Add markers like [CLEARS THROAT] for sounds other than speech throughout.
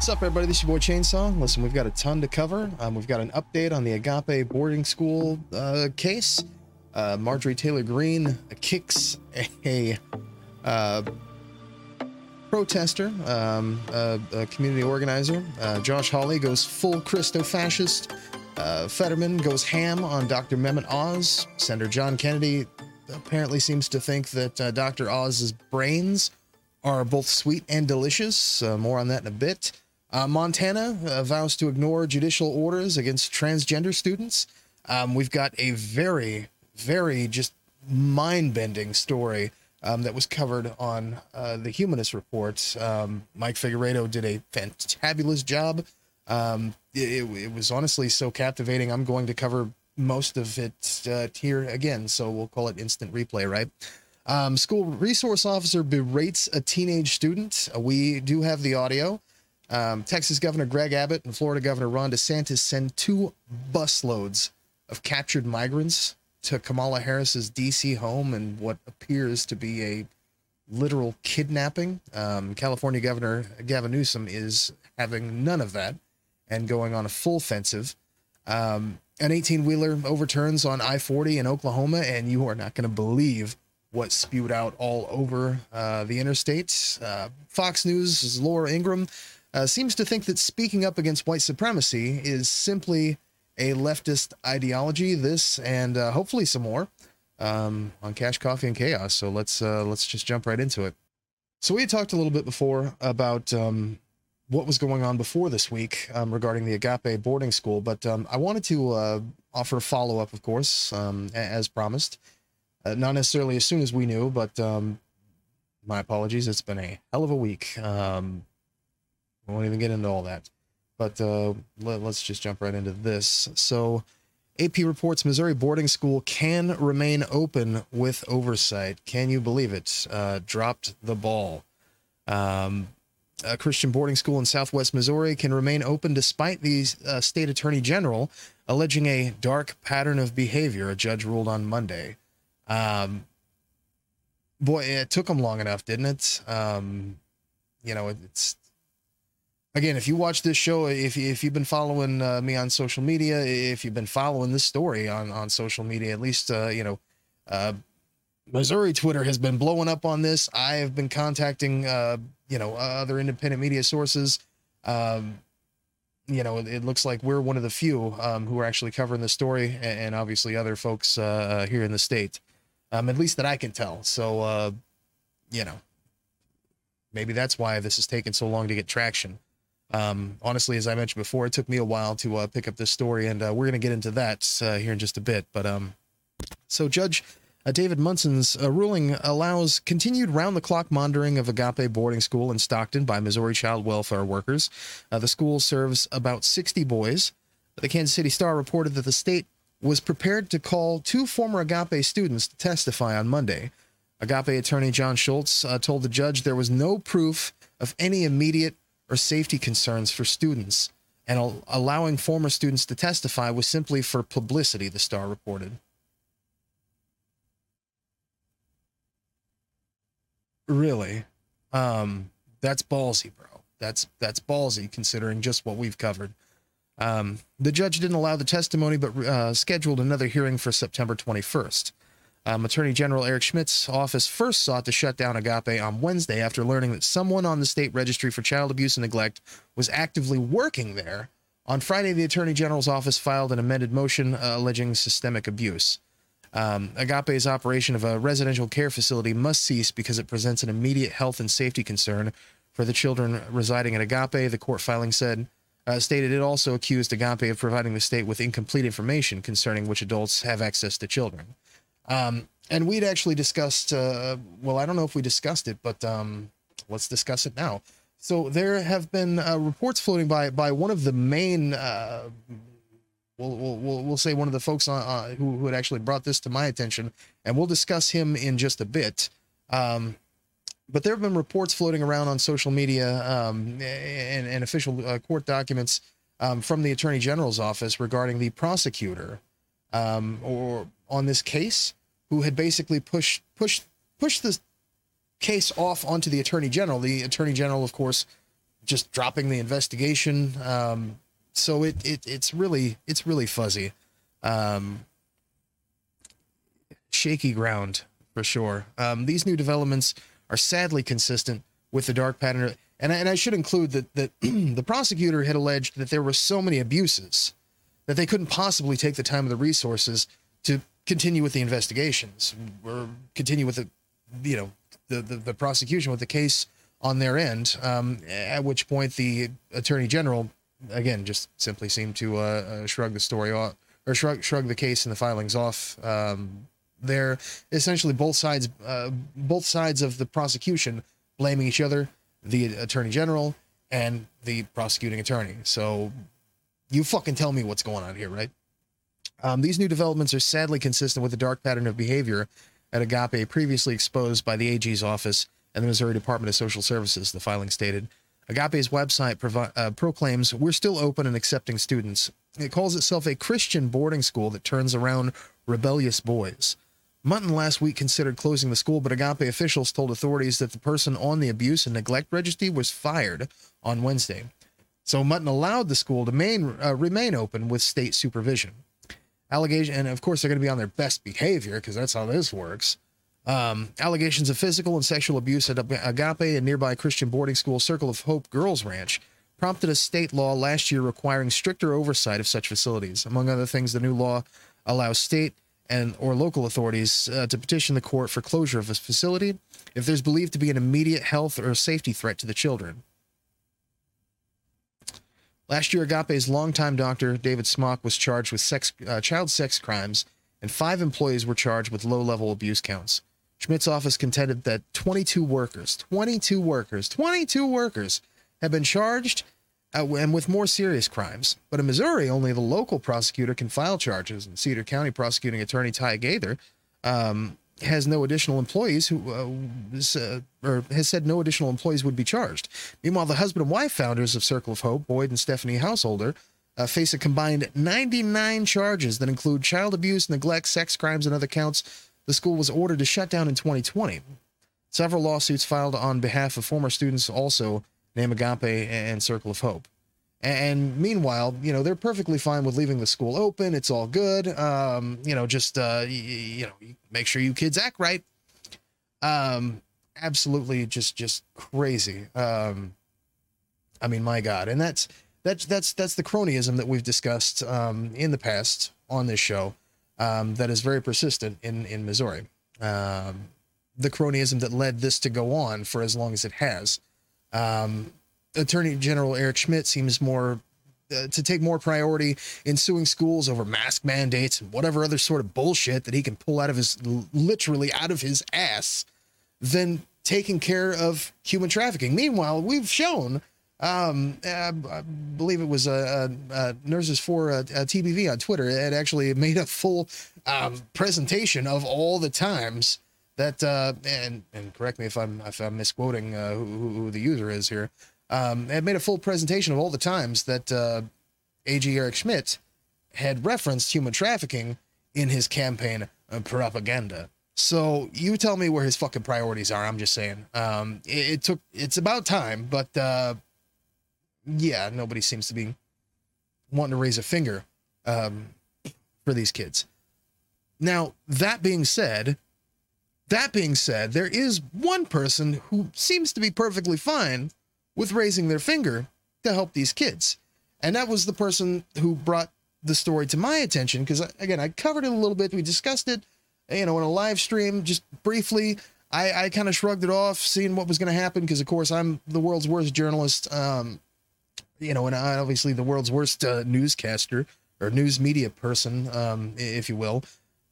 What's up, everybody? This is your boy Chainsaw. Listen, we've got a ton to cover. Um, we've got an update on the Agape boarding school uh, case. Uh, Marjorie Taylor Greene kicks a uh, protester, um, a, a community organizer. Uh, Josh Hawley goes full Christo fascist. Uh, Fetterman goes ham on Dr. Mehmet Oz. Senator John Kennedy apparently seems to think that uh, Dr. Oz's brains are both sweet and delicious. More on that in a bit. Uh, Montana uh, vows to ignore judicial orders against transgender students. Um, we've got a very, very just mind bending story um, that was covered on uh, the Humanist Report. Um, Mike Figueredo did a fantabulous job. Um, it, it, was honestly so captivating. I'm going to cover most of it uh, here again, so we'll call it instant replay, right? Um, school resource officer berates a teenage student. Uh, we do have the audio. Um, Texas Governor Greg Abbott and Florida Governor Ron DeSantis send two busloads of captured migrants to Kamala Harris's D.C. home in what appears to be a literal kidnapping. Um, California Governor Gavin Newsom is having none of that and going on a full offensive. Um, an 18 wheeler overturns on I 40 in Oklahoma, and you are not going to believe what spewed out all over uh, the interstate. Uh, Fox News' Laura Ingraham uh, seems to think that speaking up against white supremacy is simply a leftist ideology. This and uh, hopefully some more um, on Cash Coffee and Chaos. So let's uh, let's just jump right into it. So we had talked a little bit before about um, what was going on before this week um, regarding the Agape boarding school, but um, I wanted to uh, offer a follow up, of course, um, as promised. Uh, not necessarily as soon as we knew, but um, my apologies. It's been a hell of a week. Um, I won't even get into all that. But uh, let, us just jump right into this. So, AP reports Missouri boarding school can remain open with oversight. Can you believe it? Uh, dropped the ball. Um, a Christian boarding school in southwest Missouri can remain open despite the uh, state attorney general alleging a dark pattern of behavior, a judge ruled on Monday. Um, boy, it took them long enough, didn't it? Um, you know, it's again, if you watch this show, if if you've been following uh, me on social media, if you've been following this story on on social media, at least uh, you know, uh, Missouri Twitter has been blowing up on this. I have been contacting uh, you know other independent media sources. Um, you know, it looks like we're one of the few um, who are actually covering the story, and, obviously other folks uh, uh, here in the state, um, at least that I can tell. So, you know, maybe that's why this has taken so long to get traction. Um, honestly, as I mentioned before, it took me a while to uh, pick up this story, and uh, we're going to get into that uh, here in just a bit. But um, so Judge uh, David Munson's uh, ruling allows continued round-the-clock monitoring of Agape boarding school in Stockton by Missouri child welfare workers. Uh, the school serves about 60 boys. The Kansas City Star reported that the state was prepared to call two former Agape students to testify on Monday. Agape attorney John Schultz told the judge there was no proof of any immediate or safety concerns for students, and allowing former students to testify was simply for publicity, the Star reported. Really? Um, that's ballsy, bro. That's that's ballsy considering just what we've covered. Um, the judge didn't allow the testimony, but uh, scheduled another hearing for September 21st. Um, Attorney General Eric Schmitt's office first sought to shut down Agape on Wednesday after learning that someone on the state registry for child abuse and neglect was actively working there. On Friday, the Attorney General's office filed an amended motion uh, alleging systemic abuse. Um, Agape's operation of a residential care facility must cease because it presents an immediate health and safety concern for the children residing at Agape, the court filing said. Uh, stated it also accused Agape of providing the state with incomplete information concerning which adults have access to children. Um, and we'd actually discussed, uh, well, I don't know if we discussed it, but um, let's discuss it now. So there have been uh, reports floating by by one of the main, uh, we'll, we'll, we'll say one of the folks on, uh, who, who had actually brought this to my attention, and we'll discuss him in just a bit. Um, but there have been reports floating around on social media um, and, and, official uh, court documents um, from the attorney general's office regarding the prosecutor um, or on this case who had basically pushed pushed pushed the case off onto the attorney general. The attorney general, of course, just dropping the investigation. Um, so it, it it's really it's really fuzzy, um, shaky ground for sure. Um, these new developments are sadly consistent with the dark pattern, and I, and I should include that that [CLEARS THROAT] the prosecutor had alleged that there were so many abuses that they couldn't possibly take the time or the resources to continue with the investigations or continue with the you know the the, the prosecution with the case on their end. Um, at which point the attorney general again just simply seemed to uh, uh, shrug the story off or shrug shrug the case and the filings off. Um, they're essentially both sides uh, both sides of the prosecution blaming each other, the attorney general and the prosecuting attorney. So you fucking tell me what's going on here, right? Um, these new developments are sadly consistent with the dark pattern of behavior at Agape previously exposed by the AG's office and the Missouri Department of Social Services, the filing stated. Agape's website provi- uh, proclaims, We're still open and accepting students. It calls itself a Christian boarding school that turns around rebellious boys. Munson last week considered closing the school, but Agape officials told authorities that the person on the abuse and neglect registry was fired on Wednesday. So Munson allowed the school to main, uh, remain open with state supervision. Allegation, and of course they're going to be on their best behavior because that's how this works. Um, allegations of physical and sexual abuse at Agape and nearby Christian boarding school Circle of Hope Girls Ranch prompted a state law last year requiring stricter oversight of such facilities. Among other things, the new law allows state and or local authorities uh, to petition the court for closure of a facility if there's believed to be an immediate health or safety threat to the children. Last year, Agape's longtime doctor, David Smock, was charged with sex, uh, child sex crimes, and five employees were charged with low level abuse counts. Schmitt's office contended that 22 workers, 22 workers, 22 workers have been charged uh, and with more serious crimes. But in Missouri, only the local prosecutor can file charges, and Cedar County prosecuting attorney Ty Gaither um, has no additional employees who uh, uh, or has said no additional employees would be charged. Meanwhile, the husband and wife founders of Circle of Hope, Boyd and Stephanie Householder, uh, face a combined 99 charges that include child abuse, neglect, sex crimes, and other counts. The school was ordered to shut down in 2020. Several lawsuits filed on behalf of former students also name Agape and Circle of Hope. And meanwhile, you know, they're perfectly fine with leaving the school open. It's all good. Um, you know, just, uh, you, you know, make sure you kids act right. Um, absolutely just, just crazy. Um, I mean, my God. And that's, that's, that's, that's the cronyism that we've discussed, um, in the past on this show, um, that is very persistent in, in Missouri. Um, the cronyism that led this to go on for as long as it has. Um, Attorney General Eric Schmitt seems more uh, to take more priority in suing schools over mask mandates and whatever other sort of bullshit that he can pull out of his literally out of his ass than taking care of human trafficking. Meanwhile, we've shown, um, I, I believe it was a, a, a Nurses for a, a TBV on Twitter. It actually made a full um, presentation of all the times that, uh, and and correct me if I'm if I'm misquoting uh, who, who the user is here um, had made a full presentation of all the times that uh, AG Eric Schmitt had referenced human trafficking in his campaign propaganda. So you tell me where his fucking priorities are. I'm just saying. Um, it, it, took. It's about time, but uh, yeah, nobody seems to be wanting to raise a finger um, for these kids. Now that being said, that being said, there is one person who seems to be perfectly fine with raising their finger to help these kids. And that was the person who brought the story to my attention because, again, I covered it a little bit. We discussed it, you know, in a live stream just briefly. I, I kind of shrugged it off, seeing what was going to happen because, of course, I'm the world's worst journalist, um, you know, and I obviously the world's worst uh, newscaster or news media person, um, if you will.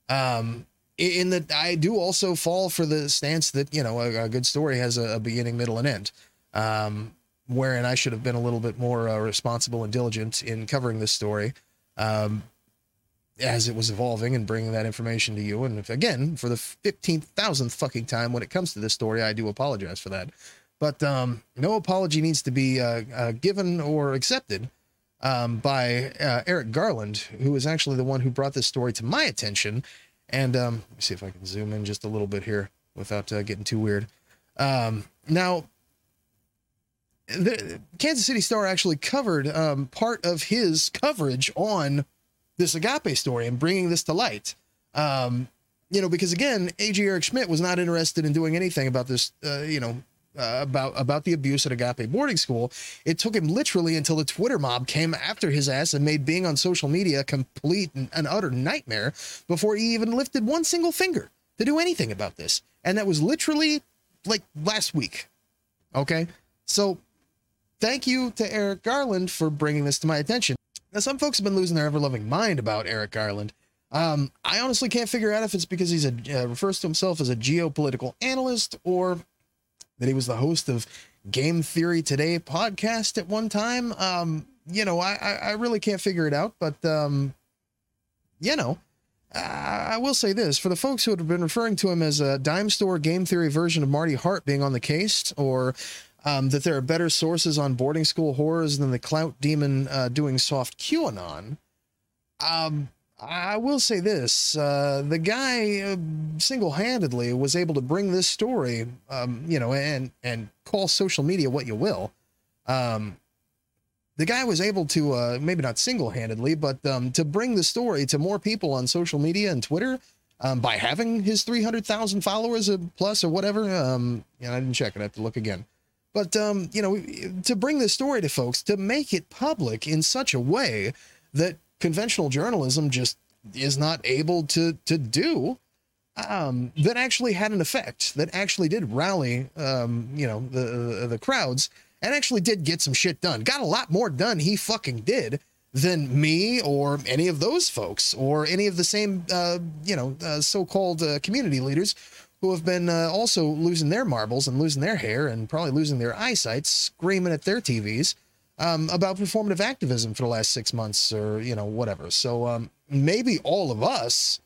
Um, in that I do also fall for the stance that, you know, a, a good story has a, a beginning, middle, and end. Um, wherein I should have been a little bit more uh, responsible and diligent in covering this story um, as it was evolving and bringing that information to you. And if, again, for the 15,000th fucking time when it comes to this story, I do apologize for that. But um, no apology needs to be uh, uh, given or accepted um, by uh, Eric Garland, who is actually the one who brought this story to my attention. And um, let me see if I can zoom in just a little bit here without uh, getting too weird. Um, now, the Kansas City Star actually covered um, part of his coverage on this agape story and bringing this to light. Um, you know, because again, AG Eric Schmitt was not interested in doing anything about this, uh, you know, uh, about about the abuse at Agape boarding school. It took him literally until the Twitter mob came after his ass and made being on social media a complete and an utter nightmare before he even lifted one single finger to do anything about this. And that was literally like last week. Okay, so thank you to Eric Garland for bringing this to my attention. Now, some folks have been losing their ever loving mind about Eric Garland. Um, I honestly can't figure out if it's because he's a uh, refers to himself as a geopolitical analyst or that he was the host of Game Theory Today podcast at one time. Um, you know, I, I really can't figure it out, but, um, you know, I will say this for the folks who have been referring to him as a dime store game theory version of Marty Hart being on the case, or um, that there are better sources on boarding school horrors than the clout demon uh, doing soft QAnon. Um, I will say this: uh, the guy uh, single-handedly was able to bring this story, um, you know, and and call social media what you will. Um, the guy was able to, uh, maybe not single-handedly, but um, to bring the story to more people on social media and Twitter um, by having his 300,000 followers plus or whatever. Um, yeah, I didn't check it. I have to look again. But um, you know, to bring this story to folks, to make it public in such a way that conventional journalism just is not able to to do um, that actually had an effect that actually did rally um, you know the the crowds and actually did get some shit done. Got a lot more done he fucking did than me or any of those folks or any of the same uh, you know uh, so-called uh, community leaders who have been uh, also losing their marbles and losing their hair and probably losing their eyesight screaming at their TVs um, about performative activism for the last six months or, you know, whatever. So um, maybe all of us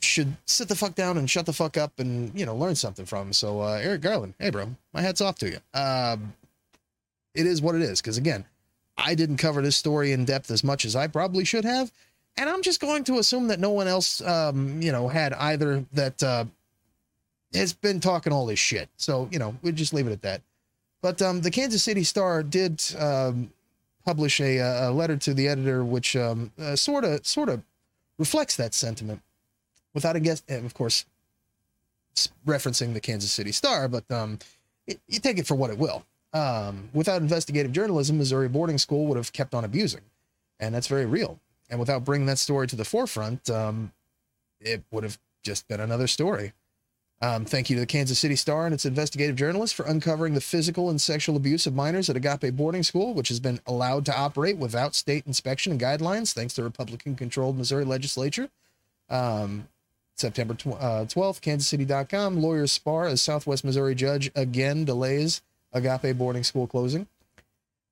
should sit the fuck down and shut the fuck up and, you know, learn something from. So, uh, Eric Garland, hey, bro, my hat's off to you. Um, it is what it is. Because again, I didn't cover this story in depth as much as I probably should have. And I'm just going to assume that no one else, um, you know, had either that uh, has been talking all this shit. So, you know, we just leave it at that. But um, the Kansas City Star did um, publish a, a, letter to the editor, which sort of sort of reflects that sentiment, without a guess, of course, referencing the Kansas City Star. But um, it, you take it for what it will. Um, without investigative journalism, Missouri boarding school would have kept on abusing, and that's very real. And without bringing that story to the forefront, um, it would have just been another story. Um, thank you to the Kansas City Star and its investigative journalists for uncovering the physical and sexual abuse of minors at Agape Boarding School, which has been allowed to operate without state inspection and guidelines, thanks to Republican controlled Missouri legislature. Um, September tw- uh, 12th, kansascity.com. Lawyers spar as Southwest Missouri judge again delays Agape Boarding School closing.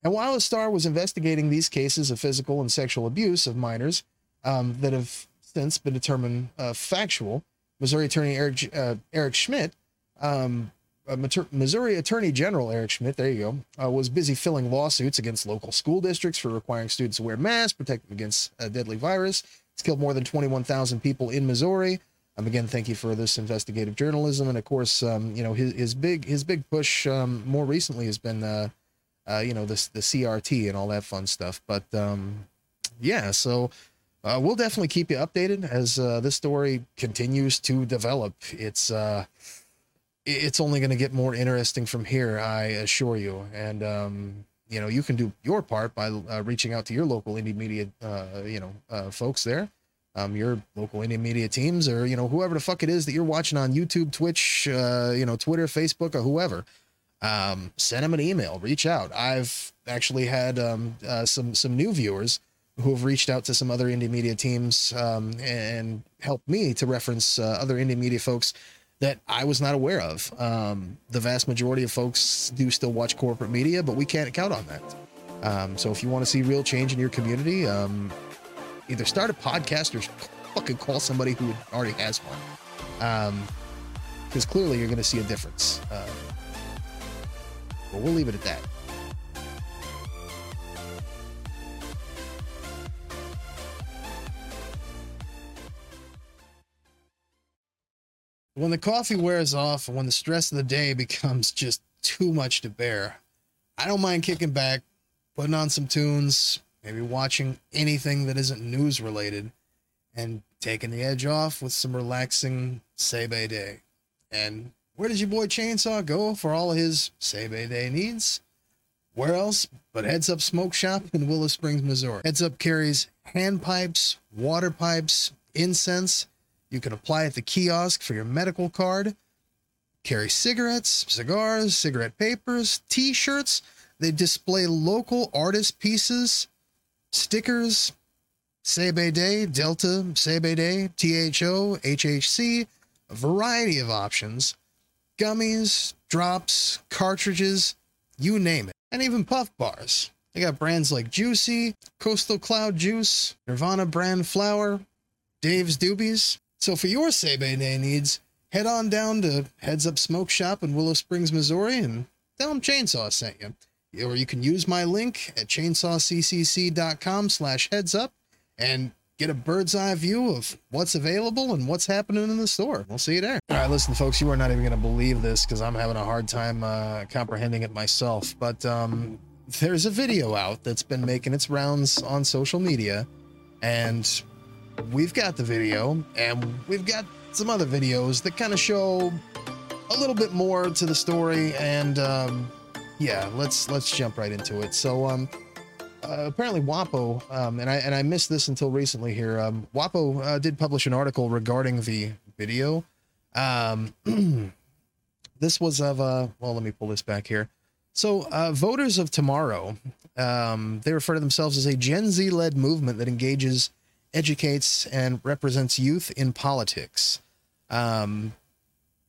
And while the Star was investigating these cases of physical and sexual abuse of minors um, that have since been determined uh, factual, Missouri Attorney Eric uh, Eric Schmitt, um, uh, Missouri Attorney General Eric Schmitt, there you go, uh, was busy filling lawsuits against local school districts for requiring students to wear masks, protect them against a deadly virus. It's killed more than 21,000 people in Missouri. Um, again, thank you for this investigative journalism, and of course, um, you know his, his big his big push um, more recently has been, uh, uh, you know, this the CRT and all that fun stuff. But um, yeah, so uh, we'll definitely keep you updated as uh, this story continues to develop. It's uh, it's only going to get more interesting from here, I assure you. And um, you know, you can do your part by uh, reaching out to your local indie media, uh, you know, uh, folks there, um, your local indie media teams, or you know, whoever the fuck it is that you're watching on YouTube, Twitch, you know, Twitter, Facebook, or whoever. Um, send them an email. Reach out. I've actually had um, some some new viewers who have reached out to some other indie media teams um, and helped me to reference uh, other indie media folks that I was not aware of. Um, the vast majority of folks do still watch corporate media, but we can't count on that. Um, so if you want to see real change in your community, um, either start a podcast or fucking call somebody who already has one. Because um, clearly you're going to see a difference. Uh, but we'll leave it at that. When the coffee wears off and when the stress of the day [LAUGHS] becomes just too much to bear, I don't mind kicking back, putting on some tunes, maybe watching anything that isn't news related, and taking the edge off with some relaxing CBD. And where does your boy Chainsaw go for all his CBD needs? Where else but Heads Up Smoke Shop in Willow Springs, Missouri. Heads Up carries hand pipes, water pipes, incense. You can apply at the kiosk for your medical card. Carry cigarettes, cigars, cigarette papers, t shirts. They display local artist pieces, stickers, CBD, Delta, CBD, THO, HHC, a variety of options gummies, drops, cartridges, you name it, and even puff bars. They got brands like Juicy, Coastal Cloud Juice, Nirvana brand flour, Dave's Doobies. So for your CBD needs, head on down to Heads Up Smoke Shop in Willow Springs, Missouri, and tell them Chainsaw sent you. Or you can use my link at chainsawccc.com slash heads up and get a bird's eye view of what's available and what's happening in the store. We'll see you there. All right, listen, folks, you are not even going to believe this because I'm having a hard time uh, comprehending it myself. But um, there's a video out that's been making its rounds on social media, and we've got the video, and we've got some other videos that kind of show a little bit more to the story. And um, yeah, let's let's jump right into it. So um, uh, apparently WAPO, um, and I and I missed this until recently here. Um, WAPO uh, did publish an article regarding the video. Um, [CLEARS THROAT] this was of uh, well, let me pull this back here. So, uh, voters of tomorrow, um, they refer to themselves as a Gen Z led movement that engages, educates, and represents youth in politics. Um,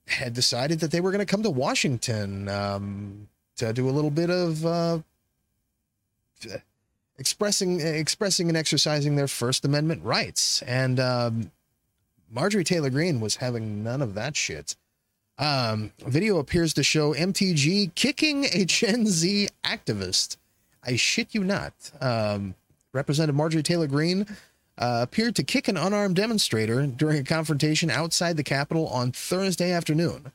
had decided that they were going to come to Washington um, to do a little bit of uh, expressing expressing and exercising their First Amendment rights. And um, Marjorie Taylor Greene was having none of that shit. Um, video appears to show MTG kicking a Gen Z activist. I shit you not. Um, Representative Marjorie Taylor Greene uh, appeared to kick an unarmed demonstrator during a confrontation outside the Capitol on Thursday afternoon.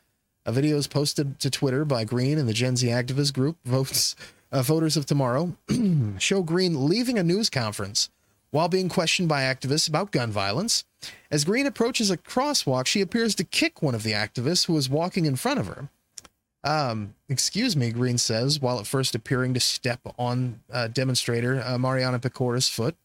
A video is posted to Twitter by Greene and the Gen Z activist group Votes uh, Voters of Tomorrow [CLEARS THROAT] show Greene leaving a news conference while being questioned by activists about gun violence. As Greene approaches a crosswalk, she appears to kick one of the activists who is walking in front of her. Um, excuse me, Greene says, while at first appearing to step on uh, demonstrator uh, Mariana Pecora's foot.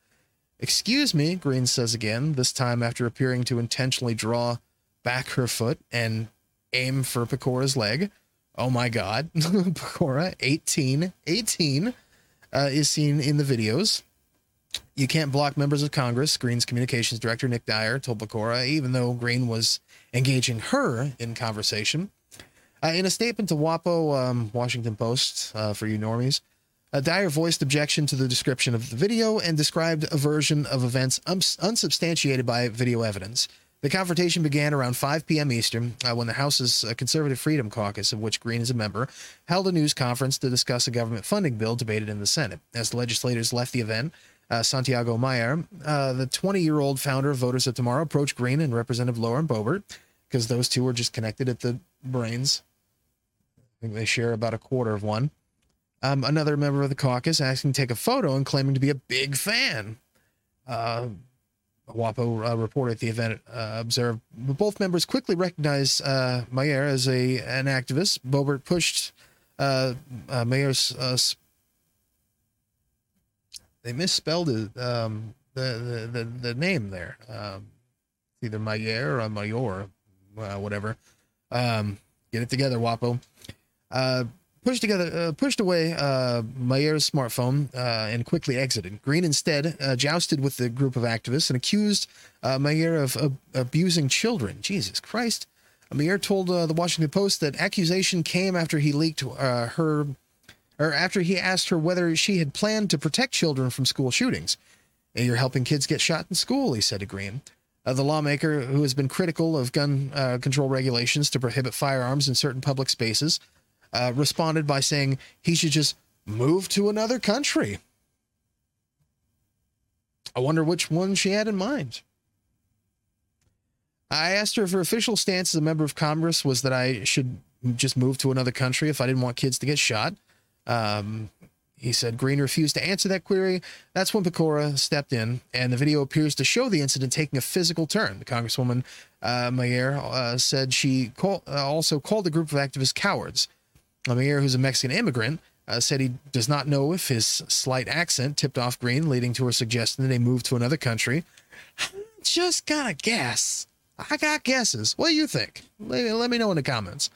Excuse me, Greene says again, this time after appearing to intentionally draw back her foot and aim for Pecora's leg. Oh my God, [LAUGHS] Pecora, 18, 18, uh, is seen in the videos. You can't block members of Congress, Greene's communications director Nick Dyer told Pecora, even though Greene was engaging her in conversation. Uh, in a statement to WAPO, um, Washington Post, uh, for you normies, uh, Dyer voiced objection to the description of the video and described a version of events unsubstantiated by video evidence. The confrontation began around 5 p.m. Eastern uh, when the House's uh, Conservative Freedom Caucus, of which Greene is a member, held a news conference to discuss a government funding bill debated in the Senate. As the legislators left the event, uh, Santiago Mayer, uh, the 20 year old founder of Voters of Tomorrow, approached Greene and Representative Lauren Boebert because those two were just connected at the brains. I think they share about a quarter of one. Um, another member of the caucus asking to take a photo and claiming to be a big fan. Uh, WAPO uh, reporter at the event uh, observed both members quickly recognized uh, Mayer as a an activist. Boebert pushed uh, uh, Mayer's. Uh, they misspelled it, um, the, the, the the name there. Um, either Mayer or Mayor, whatever. Um, get it together, WAPO pushed together, uh, pushed away uh, Mayer's smartphone uh, and quickly exited. Greene instead uh, jousted with the group of activists and accused uh, Mayer of abusing children. Jesus Christ! Mayer told uh, the Washington Post that accusation came after he leaked her, or after he asked her whether she had planned to protect children from school shootings. You're helping kids get shot in school, he said to Greene. Uh, the lawmaker, who has been critical of gun uh, control regulations to prohibit firearms in certain public spaces, uh, responded by saying he should just move to another country. I wonder which one she had in mind. I asked her if her official stance as a member of Congress was that I should just move to another country if I didn't want kids to get shot. Um, he said Greene refused to answer that query. That's when Pecora stepped in, and the video appears to show the incident taking a physical turn. The Congresswoman uh, Mayer uh, said she call, uh, also called the group of activists cowards. Mayer, who's a Mexican immigrant, uh, said he does not know if his slight accent tipped off Greene, leading to her suggestion that they move to another country. [LAUGHS] Just gotta guess. I got guesses. What do you think? Let, let me know in the comments.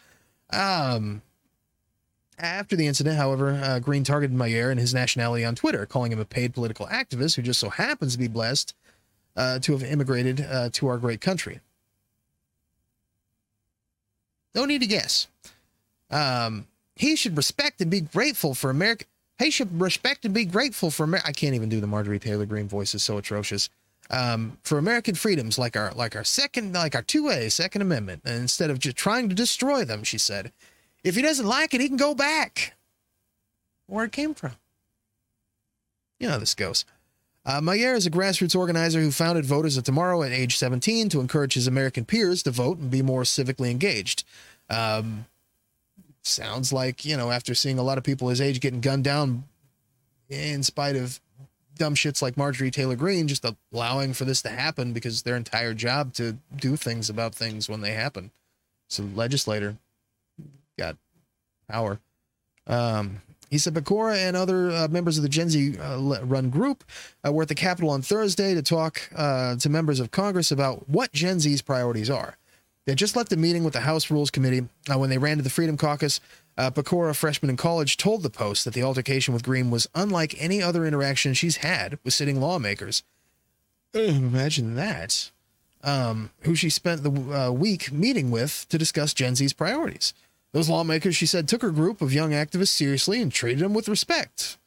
Um, after the incident, however, uh, Greene targeted Mayer and his nationality on Twitter, calling him a paid political activist who just so happens to be blessed uh, to have immigrated uh, to our great country. No need to guess. Um, he should respect and be grateful for America. He should respect and be grateful for America. I can't even do the Marjorie Taylor Greene voice; is so atrocious. Um, for American freedoms, like our like our second, like our two A Second Amendment, and instead of just trying to destroy them, she said. If he doesn't like it, he can go back where it came from. You know how this goes. Uh, Mayer is a grassroots organizer who founded Voters of Tomorrow at age 17 to encourage his American peers to vote and be more civically engaged. Um, sounds like, you know, after seeing a lot of people his age getting gunned down in spite of dumb shits like Marjorie Taylor Greene, just allowing for this to happen because their entire job to do things about things when they happen. So, legislator, got power. Um, he said Pecora and other uh, members of the Gen Z uh, run group uh, were at the Capitol on Thursday to talk uh, to members of Congress about what Gen Z's priorities are. They just left a meeting with the House Rules Committee uh, when they ran to the Freedom Caucus. Uh, Pecora, a freshman in college, told the Post that the altercation with Greene was unlike any other interaction she's had with sitting lawmakers. Imagine that. Um, who she spent the week meeting with to discuss Gen Z's priorities. Those lawmakers, she said, took her group of young activists seriously and treated them with respect.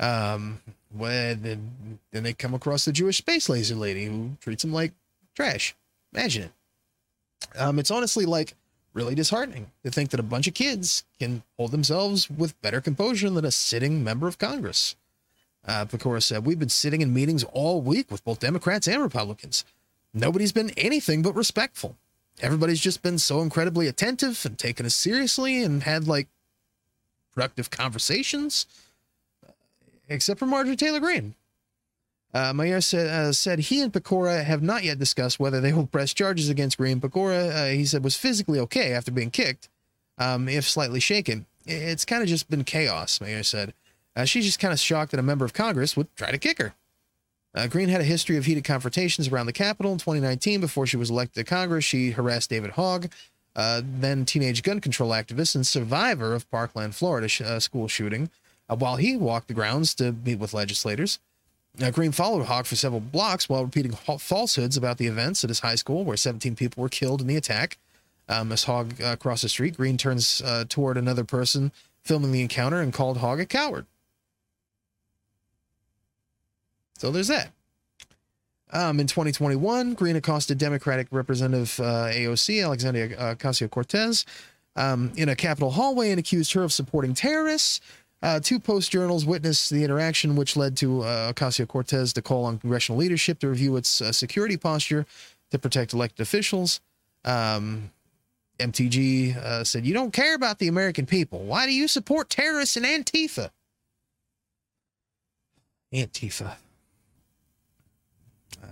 Um, then, then they come across the Jewish space laser lady who treats them like trash. Imagine it. Um, it's honestly like really disheartening to think that a bunch of kids can hold themselves with better composure than a sitting member of Congress. Uh, Pecora said, We've been sitting in meetings all week with both Democrats and Republicans. Nobody's been anything but respectful everybody's just been so incredibly attentive and taken us seriously and had like productive conversations, except for Marjorie Taylor Greene. Uh, Mayer said, uh, said he and Pecora have not yet discussed whether they will press charges against Greene. Pecora, uh, he said, was physically okay after being kicked, um, if slightly shaken. It's kind of just been chaos, Mayer said. Uh, she's just kind of shocked that a member of Congress would try to kick her. Uh, Greene had a history of heated confrontations around the Capitol in 2019. Before she was elected to Congress, she harassed David Hogg, uh, then teenage gun control activist and survivor of Parkland, Florida sh- uh, school shooting, uh, while he walked the grounds to meet with legislators. Uh, Greene followed Hogg for several blocks while repeating falsehoods about the events at his high school, where 17 people were killed in the attack. Um, as Hogg uh, crossed the street, Greene turns toward another person filming the encounter and called Hogg a coward. So there's that. Um, in 2021, Greene accosted Democratic Representative uh, AOC Alexandria uh, Ocasio Cortez um, in a Capitol hallway and accused her of supporting terrorists. Uh, two Post journals witnessed the interaction, which led to uh, Ocasio Cortez to call on congressional leadership to review its uh, security posture to protect elected officials. Um, MTG uh, said, You don't care about the American people. Why do you support terrorists and Antifa? Antifa.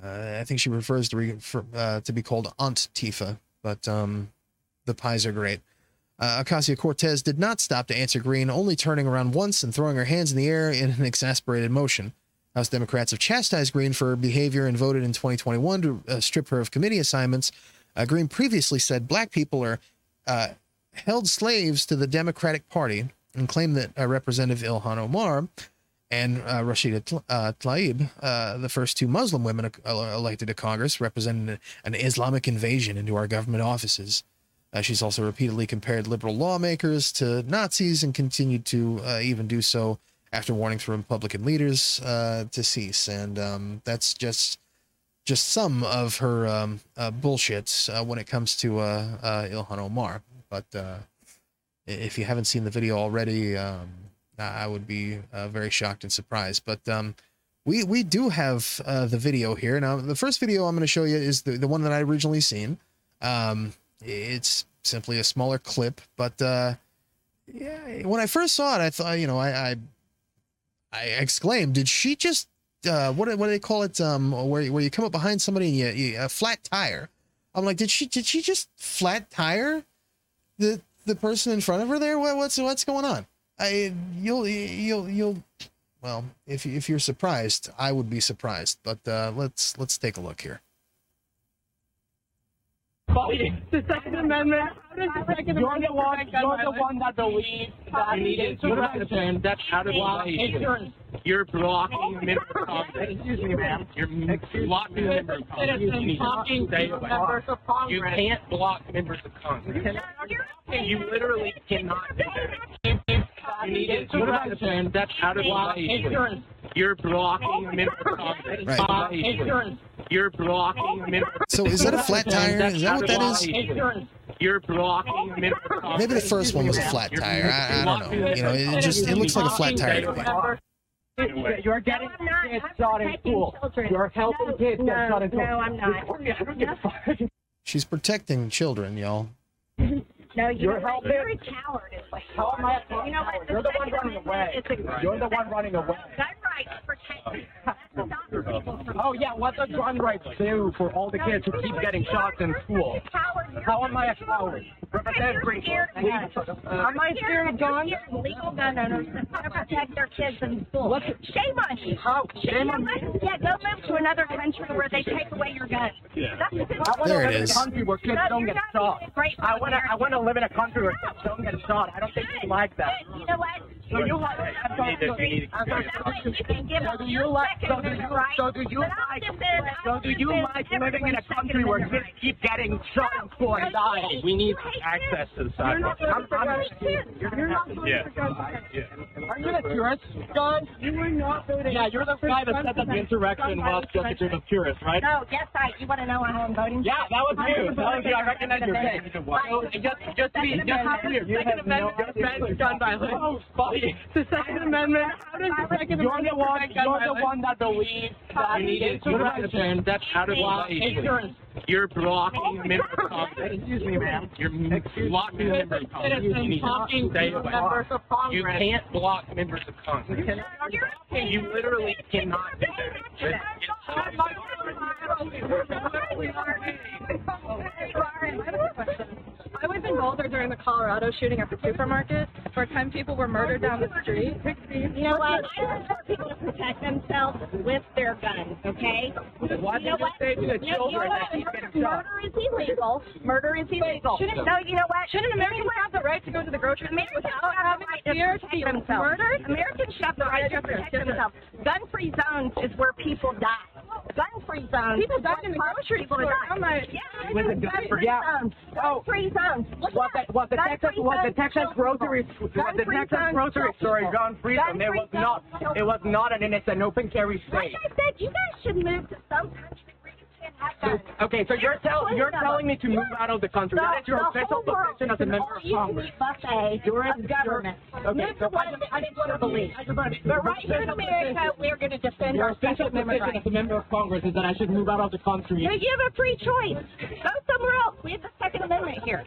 Uh, I think she refers to re, for, uh, to be called Aunt Tifa, but um, the pies are great. Uh, Ocasio Cortez did not stop to answer Greene, only turning around once and throwing her hands in the air in an exasperated motion. House Democrats have chastised Greene for her behavior and voted in 2021 to uh, strip her of committee assignments. Uh, Greene previously said black people are uh, held slaves to the Democratic Party and claimed that Representative Ilhan Omar and uh, Rashida uh, Tlaib, uh, the first two Muslim women uh, elected to Congress, represented an Islamic invasion into our government offices. Uh, she's also repeatedly compared liberal lawmakers to Nazis and continued to uh, even do so after warning from Republican leaders uh, to cease. And um, that's just just some of her um, bullshit when it comes to Ilhan Omar. But if you haven't seen the video already, um, I would be uh, very shocked and surprised. But um, we we do have uh, the video here. Now, the first video I'm going to show you is the, the one that I originally seen. Um, it's simply a smaller clip, but uh, Yeah, when I first saw it, I thought, you know, I I, I exclaimed, "Did she just uh, what what do they call it? Um, where where you come up behind somebody and you, you a flat tire?" I'm like, "Did she did she just flat tire the the person in front of her there? What, what's what's going on?" I you'll you'll you'll well, if if you're surprised, I would be surprised. But uh, let's let's take a look here. The Second Amendment. How does the Second You're Amendment the one. protect gun You're the violence? one that believes that need insurrection. That's out of insurance. You're blocking oh a member of Congress. Excuse me, ma'am. You're blocking a member of Congress. You Citizens talking to members of You can't block members of Congress. You literally cannot do that. You need to Insurrection. That's out of Well, relation. insurance. You're blocking oh a member. Right. Insurance. You're blocking oh a member. So is that a flat tire? Is that what that is? Insurance. You're blocking oh a member. Maybe the first one was a flat tire. I, I don't know. You know, it just it looks like a flat tire to me. You're getting No, I'm not. kids I'm shot in school. children. You're helping No, kids get no, shot in school. no, I'm not. [LAUGHS] I don't give a fuck. She's protecting children, y'all. No, you You're know what? helping- You're a coward. Is what you How am I a. You know what? coward? You're the one Second running away. Is a- You're the one running away. Gun rights protect. That's [LAUGHS] stopping people from. Oh yeah, what does gun rights do for all the kids who keep getting shots in school? You're a coward. You're How am I a coward? Representative You're Greene, scared of please. guns. Am I scared of guns? Of legal gun owners that to protect their kids in school. What? Shame on you. How? Shame on me. Yeah, go move to another country where they take away your guns. That's what I want to There it live in a country where kids No, don't get shot. great I want to. I want to live in a country where kids don't get shot. I don't think you like that. Good. You know what? So you like? I'm sorry, You need to- I'm sorry. You can give So do you like? So do you? right, So do you like? So do you like living in a country where Amendment kids keep getting shot in school and dying? We need access to the sidewalk. voting for gun. You're You're not not voting Yeah. Yeah. Are you the purist, Gun? You were not voting. Yeah, you're the guy that said that the insurrection was just a group of purists, right? No, yes, I. You want to know how I'm voting? Yeah, that was you. That was you. I recognize your face. Just, just to be, just to be clear, Second Amendment defends gun violence. The Second Amendment. How does the Second You're Amendment the one. protect gun You're the violence? one that believes that You need to insurrection. That's out of Well, insurance. You're blocking a member of Congress. Excuse me, ma'am. You're blocking a member of Congress. You Citizens need to talking stay to away. members of You Congress. can't block members of Congress. You literally cannot do that. I was in Boulder during the Colorado shooting at the supermarket, where 10 people were murdered down the street. You know what? I want people to protect themselves with their guns, okay? Why You know what? say to the You you know children what? that keep getting shot? Murder is illegal. Murder is illegal. Shouldn't- no, you know what? Shouldn't Americans have the right to go to the grocery store without having right to fear to be themselves. murdered? Americans have the right to protect themselves. Gun-free zones is where people die. Gun-free zones. People is died in the grocery store. die. Oh my- Yeah, With a gun- gun-free yeah. zones. Oh. Gun-free zones. Look What the, what the Gun-free Texas, what the Texas grocery, what the Texas grocery store people. gone freedom. It Gun-free was not, it was not an innocent open carry Like state. I said, you guys should move to some country where you can't have So, okay, so you're tell, you're telling me to move out of the country. The- That is your official position as a member of Congress. buffet You're in- government. okay, so what I- just want to believe. But right here in America, we're going to defend Your our official position as a member of Congress is that I should move out of the country. No, you have a free choice. Go somewhere else. We have the Second Amendment here.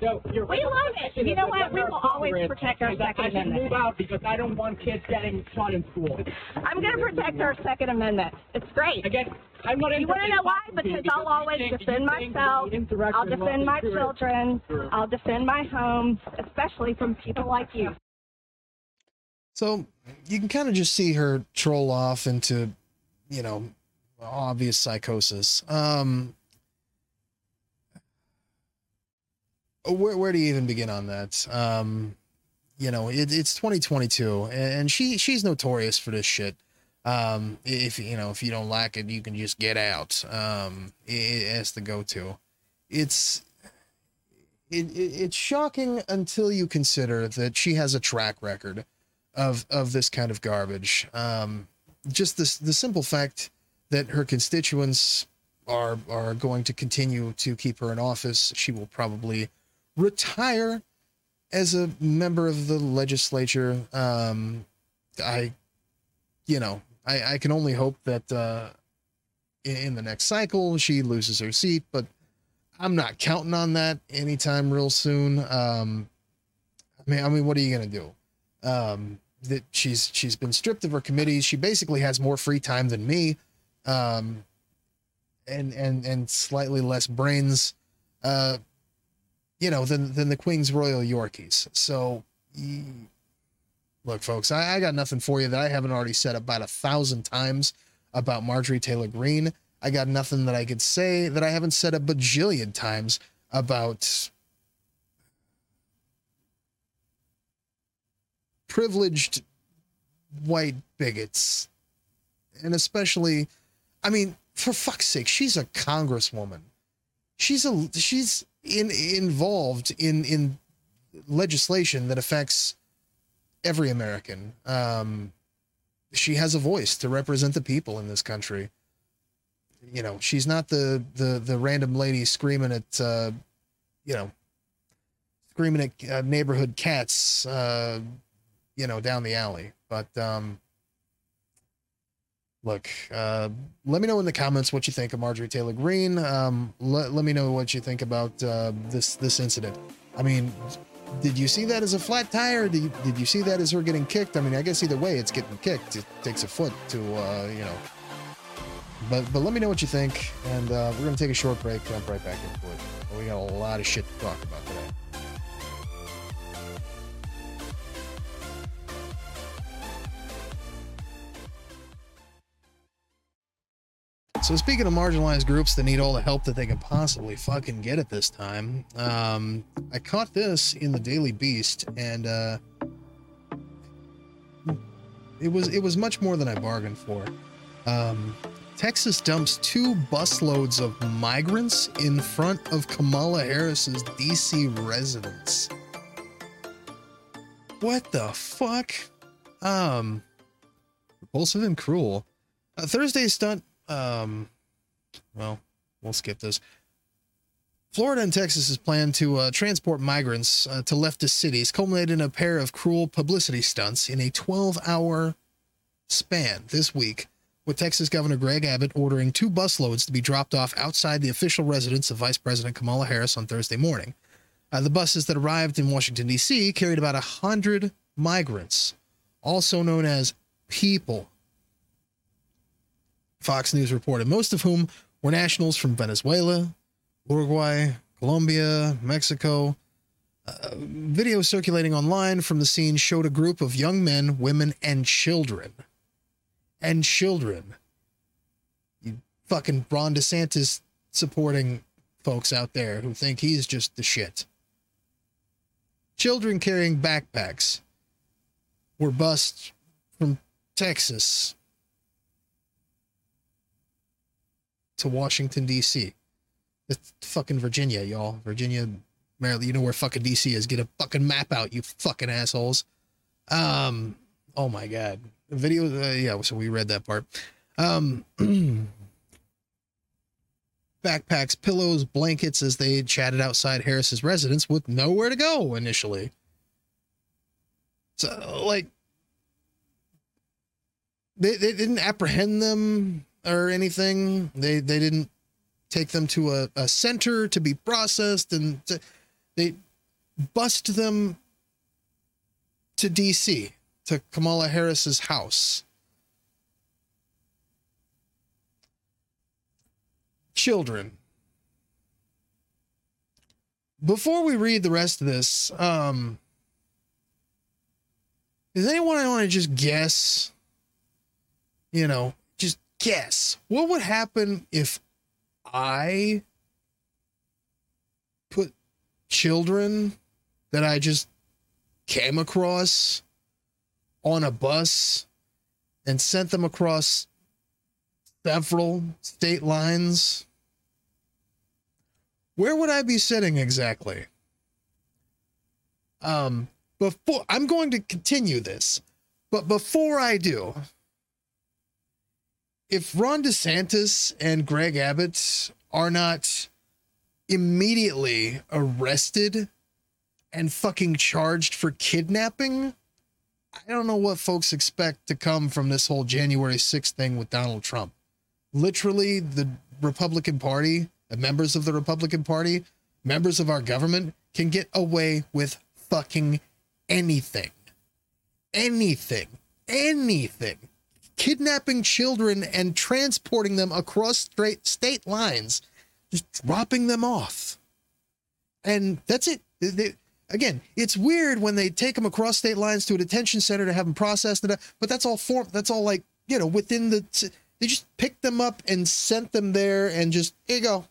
So your We love it. You know what? We will always protect our is that Second I should move out because I don't want kids getting shot in school. I'm going to protect our Second Amendment. It's great. Again, I'm not You want to know why? Because I'll always defend myself. I'll defend my children. I'll defend my home, especially from people like you. So you can kind of just see her troll off into, you know, obvious psychosis. Um, where where do you even begin on that? Um, you know, it, it's 2022, and she she's notorious for this shit. Um, if you know if you don't like it, you can just get out. Um, it, the go-to. It's it, it it's shocking until you consider that she has a track record of of this kind of garbage. Um, just this the simple fact that her constituents are are going to continue to keep her in office. She will probably retire as a member of the legislature. Um, I, you know, I I can only hope that uh, in, the next cycle she loses her seat, but I'm not counting on that anytime real soon. Um, I mean, I mean, what are you gonna do? Um, that she's she's been stripped of her committees. She basically has more free time than me, um, and and and slightly less brains, uh, you know, than than the Queen's Royal Yorkies. So, look, folks, I, I got nothing for you that I haven't already said about a thousand times about Marjorie Taylor Greene. I got nothing that I could say that I haven't said a bajillion times about privileged white bigots. And especially, I mean, for fuck's sake, she's a congresswoman. She's a she's in involved in in legislation that affects every American. Um, she has a voice to represent the people in this country. You know, she's not the the the random lady screaming at uh, you know screaming at uh, neighborhood cats uh, you know down the alley. But um, look, uh, let me know in the comments what you think of Marjorie Taylor Greene. Um, let, let me know what you think about uh, this this incident. I mean, did you see that as a flat tire? Did you, did you see that as her getting kicked? I mean, I guess either way, it's getting kicked. It takes a foot to, uh, you know. But but let me know what you think, and uh, we're gonna take a short break. Jump right back into it. We got a lot of shit to talk about today. So speaking of marginalized groups that need all the help that they can possibly fucking get at this time, um, I caught this in the Daily Beast, and uh, it was it was much more than I bargained for. Um, Texas dumps two busloads of migrants in front of Kamala Harris's DC residence. What the fuck? Um, repulsive and cruel. A Thursday stunt um well we'll skip this. Florida and texas's plan to uh, transport migrants uh, to leftist cities culminated in a pair of cruel publicity stunts in a 12-hour span this week with texas governor greg abbott ordering two busloads to be dropped off outside the official residence of vice president kamala harris on thursday morning. Uh, the buses that arrived in washington d.c carried about 100 migrants also known as people Fox News reported, most of whom were nationals from Venezuela, Uruguay, Colombia, Mexico. Uh, video circulating online from the scene showed a group of young men, women, and children. And children. You fucking Ron DeSantis supporting folks out there who think he's just the shit. Children carrying backpacks were bussed from Texas to Washington D.C. It's fucking Virginia, y'all. Virginia, Maryland. You know where fucking D.C. is. Get a fucking map out, you fucking assholes. Um. Oh my god. The video. Uh, yeah. So we read that part. Um. [CLEARS THROAT] backpacks, pillows, blankets as they chatted outside Harris's residence with nowhere to go initially. So like they, they didn't apprehend them or anything. They they didn't take them to a, a center to be processed and to, they bust them to DC to Kamala Harris's house. Children. Before we read the rest of this, um does anyone want to just guess? You know, guess what would happen if I put children that I just came across on a bus and sent them across several state lines? Where would I be sitting exactly? Um, before I'm going to continue this, but before I do, if Ron DeSantis and Greg Abbott are not immediately arrested and fucking charged for kidnapping, I don't know what folks expect to come from this whole January 6th thing with Donald Trump. Literally, the Republican Party, the members of the Republican Party, members of our government can get away with fucking anything, anything, anything, kidnapping children and transporting them across state lines, just dropping them off. And that's it. They- again, it's weird when they take them across state lines to a detention center to have them processed, but that's all form. That's all like you know within the. They just picked them up and sent them there, and just here you go.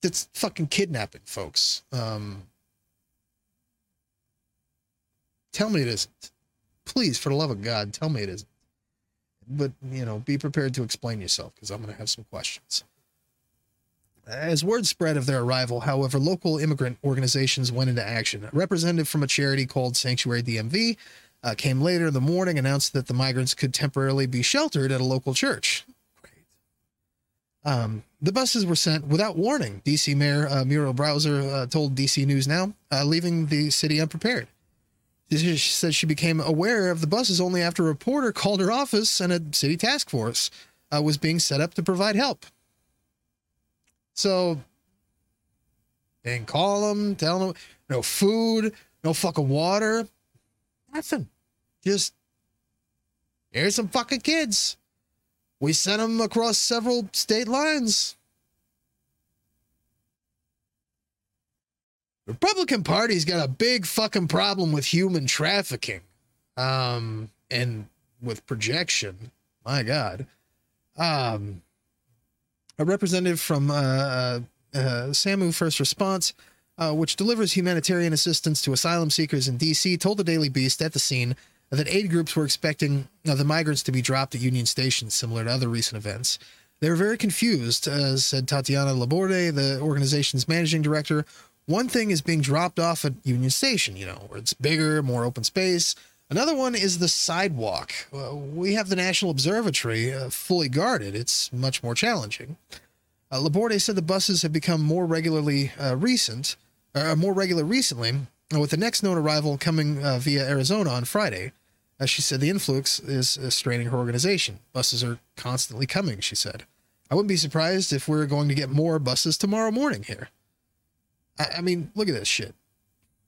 That's fucking kidnapping, folks. Um, tell me it isn't. Please, for the love of God, tell me it isn't. But you know, be prepared to explain yourself because I'm going to have some questions. As word spread of their arrival, however, local immigrant organizations went into action. A representative from a charity called Sanctuary DMV uh, came later in the morning, announced that the migrants could temporarily be sheltered at a local church. Great. Um, the buses were sent without warning. DC Mayor uh, Muriel Bowser uh, told DC News Now, uh, leaving the city unprepared. She said she became aware of the buses only after a reporter called her office and a city task force uh, was being set up to provide help. So they didn't call them, tell them no food, no fucking water, nothing. Just here's some fucking kids. We sent them across several state lines. Republican Party's got a big fucking problem with human trafficking, um, and with projection. My God, um, a representative from uh, uh, uh, SAMU First Response, uh, which delivers humanitarian assistance to asylum seekers in D.C., told the Daily Beast at the scene that aid groups were expecting the migrants to be dropped at Union Station, similar to other recent events. They were very confused, uh, said Tatiana Laborde, the organization's managing director. One thing is being dropped off at Union Station, you know, where it's bigger, more open space. Another one is the sidewalk. We have the National Observatory uh, fully guarded. It's much more challenging. Uh, Laborde said the buses have become more regularly uh, recent, uh, more regular recently, uh, with the next known arrival coming via Arizona on Friday. As she said, the influx is straining her organization. Buses are constantly coming, she said. I wouldn't be surprised if we're going to get more buses tomorrow morning here. I, I mean, look at this shit.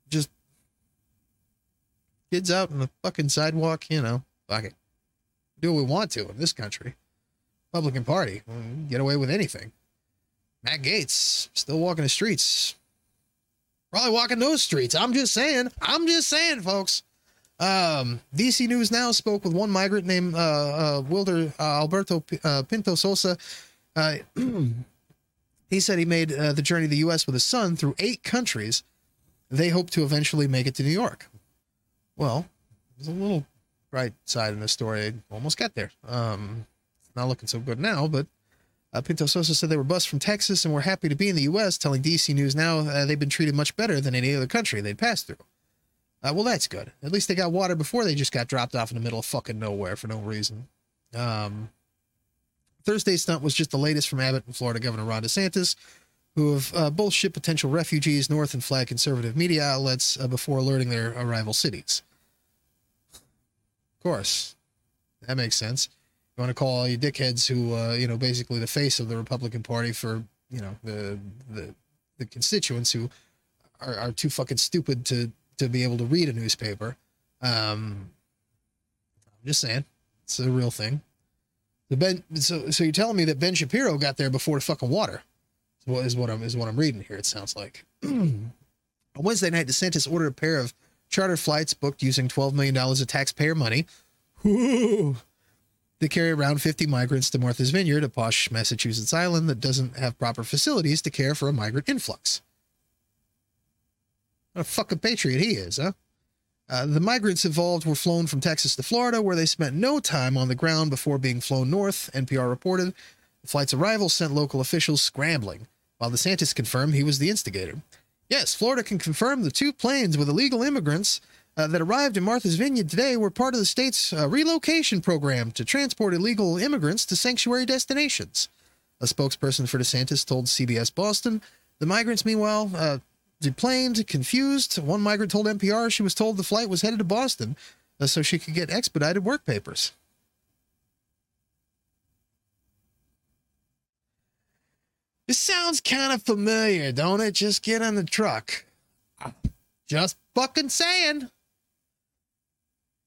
Just kids out on the fucking sidewalk, you know, fuck it. Do what we want to in this country. Republican Party, get away with anything. Matt Gaetz still walking the streets. Probably walking those streets. I'm just saying. I'm just saying, folks. Um, DC News Now spoke with one migrant named uh, uh, Wilder uh, Alberto P- uh, Pinto Sosa. [CLEARS THROAT] He said he made uh, the journey to the U.S. with his son through eight countries. They hope to eventually make it to New York. Well, there's a little bright side in the story. Almost got there. Um, not looking so good now, but uh, Pinto Sosa said they were bused from Texas and were happy to be in the U.S., telling DC News Now uh, they've been treated much better than any other country they'd passed through. Uh, well, that's good. At least they got water before they just got dropped off in the middle of fucking nowhere for no reason. Um, Thursday's stunt was just the latest from Abbott and Florida Governor Ron DeSantis, who have uh, both shipped potential refugees north and flagged conservative media outlets uh, before alerting their arrival cities. Of course, that makes sense. You want to call all you dickheads who, uh, you know, basically the face of the Republican Party for, you know, the the the constituents who are, are too fucking stupid to to be able to read a newspaper. Um, I'm just saying, it's a real thing. The Ben, so so you're telling me that Ben Shapiro got there before the fucking water? Is what I'm is what I'm reading here. It sounds like. [CLEARS THROAT] On Wednesday night, DeSantis ordered a pair of charter flights booked using $12 million of taxpayer money. [LAUGHS] Whoo! to carry around 50 migrants to Martha's Vineyard, a posh Massachusetts island that doesn't have proper facilities to care for a migrant influx. What a fucking patriot he is, huh? Uh, the migrants involved were flown from Texas to Florida, where they spent no time on the ground before being flown north, NPR reported. The flight's arrival sent local officials scrambling, while DeSantis confirmed he was the instigator. Yes, Florida can confirm the two planes with illegal immigrants uh, that arrived in Martha's Vineyard today were part of the state's uh, relocation program to transport illegal immigrants to sanctuary destinations. A spokesperson for DeSantis told CBS Boston. The migrants, meanwhile, uh, deplaned, confused. One migrant told NPR she was told the flight was headed to Boston uh, so she could get expedited work papers. This sounds kind of familiar, don't it? Just get on the truck. Just fucking saying.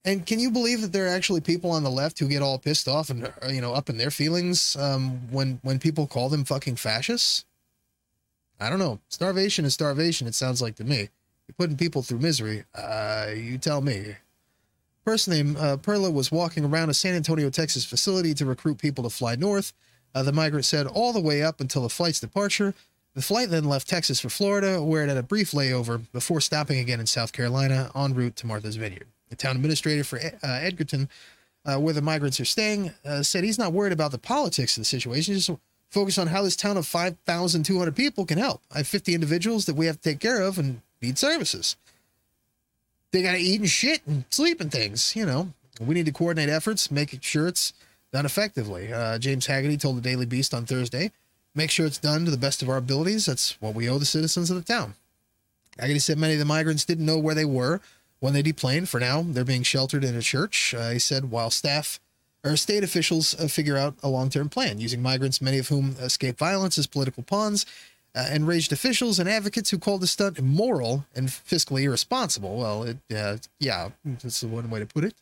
And can you believe that there are actually people on the left who get all pissed off and uh, you know up in their feelings um, when when people call them fucking fascists? I don't know. Starvation is starvation. It sounds like to me. You're putting people through misery. Uh, you tell me. Person named uh, Perla was walking around a San Antonio, Texas facility to recruit people to fly north. Uh, the migrant said all the way up until the flight's departure. The flight then left Texas for Florida, where it had a brief layover before stopping again in South Carolina en route to Martha's Vineyard. The town administrator for uh, Edgartown, uh, where the migrants are staying, uh, said he's not worried about the politics of the situation. Just focused on how this town of 5,200 people can help. I have 50 individuals that we have to take care of and need services. They got to eat and shit and sleep and things, you know. We need to coordinate efforts, make sure it's done effectively. Uh, James Hagerty told the Daily Beast on Thursday, make sure it's done to the best of our abilities. That's what we owe the citizens of the town. Haggerty said many of the migrants didn't know where they were when they deplaned. For now, they're being sheltered in a church. Uh, he said while staff or state officials uh, figure out a long-term plan using migrants, many of whom escape violence as political pawns. Uh, enraged officials and advocates who called the stunt immoral and fiscally irresponsible. Well, it, uh, yeah, that's one way to put it.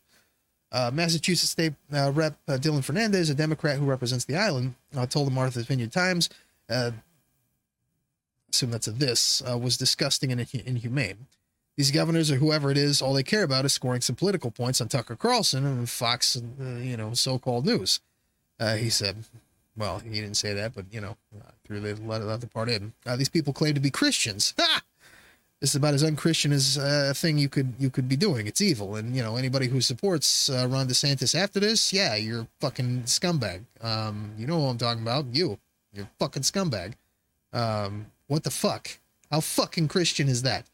Uh, Massachusetts State uh, Rep uh, Dylan Fernandes, a Democrat who represents the island, told the Martha's Vineyard Times, assume that's a this, was disgusting and inhumane. These governors or whoever it is, all they care about is scoring some political points on Tucker Carlson and Fox, you know, so-called news. he said, well, he didn't say that, but you know, threw the other part in. these people claim to be Christians. [LAUGHS] Ha! This is about as unchristian as uh, a thing you could you could be doing. It's evil, and you know anybody who supports uh, Ron DeSantis after this, yeah, you're a fucking scumbag. Um, you know what I'm talking about? You, you're fucking scumbag. Um, what the fuck? How fucking Christian is that?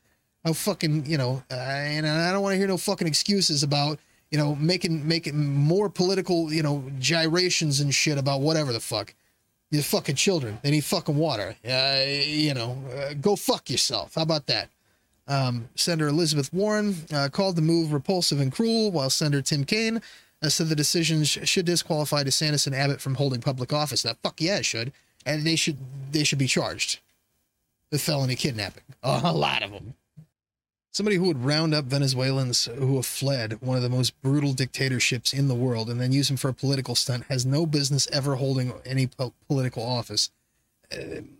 How fucking you know? Uh, and I don't want to hear no fucking excuses about you know making making more political you know gyrations and shit about whatever the fuck. You're fucking children. They need fucking water. Uh, you know, uh, go fuck yourself. How about that? Um, Senator Elizabeth Warren uh, called the move repulsive and cruel, while Senator Tim Kaine uh, said the decision sh- should disqualify DeSantis and Abbott from holding public office. That fuck yeah, it should, and they should they should be charged with felony kidnapping. [LAUGHS] A lot of them. Somebody who would round up Venezuelans who have fled one of the most brutal dictatorships in the world and then use them for a political stunt has no business ever holding any po- political office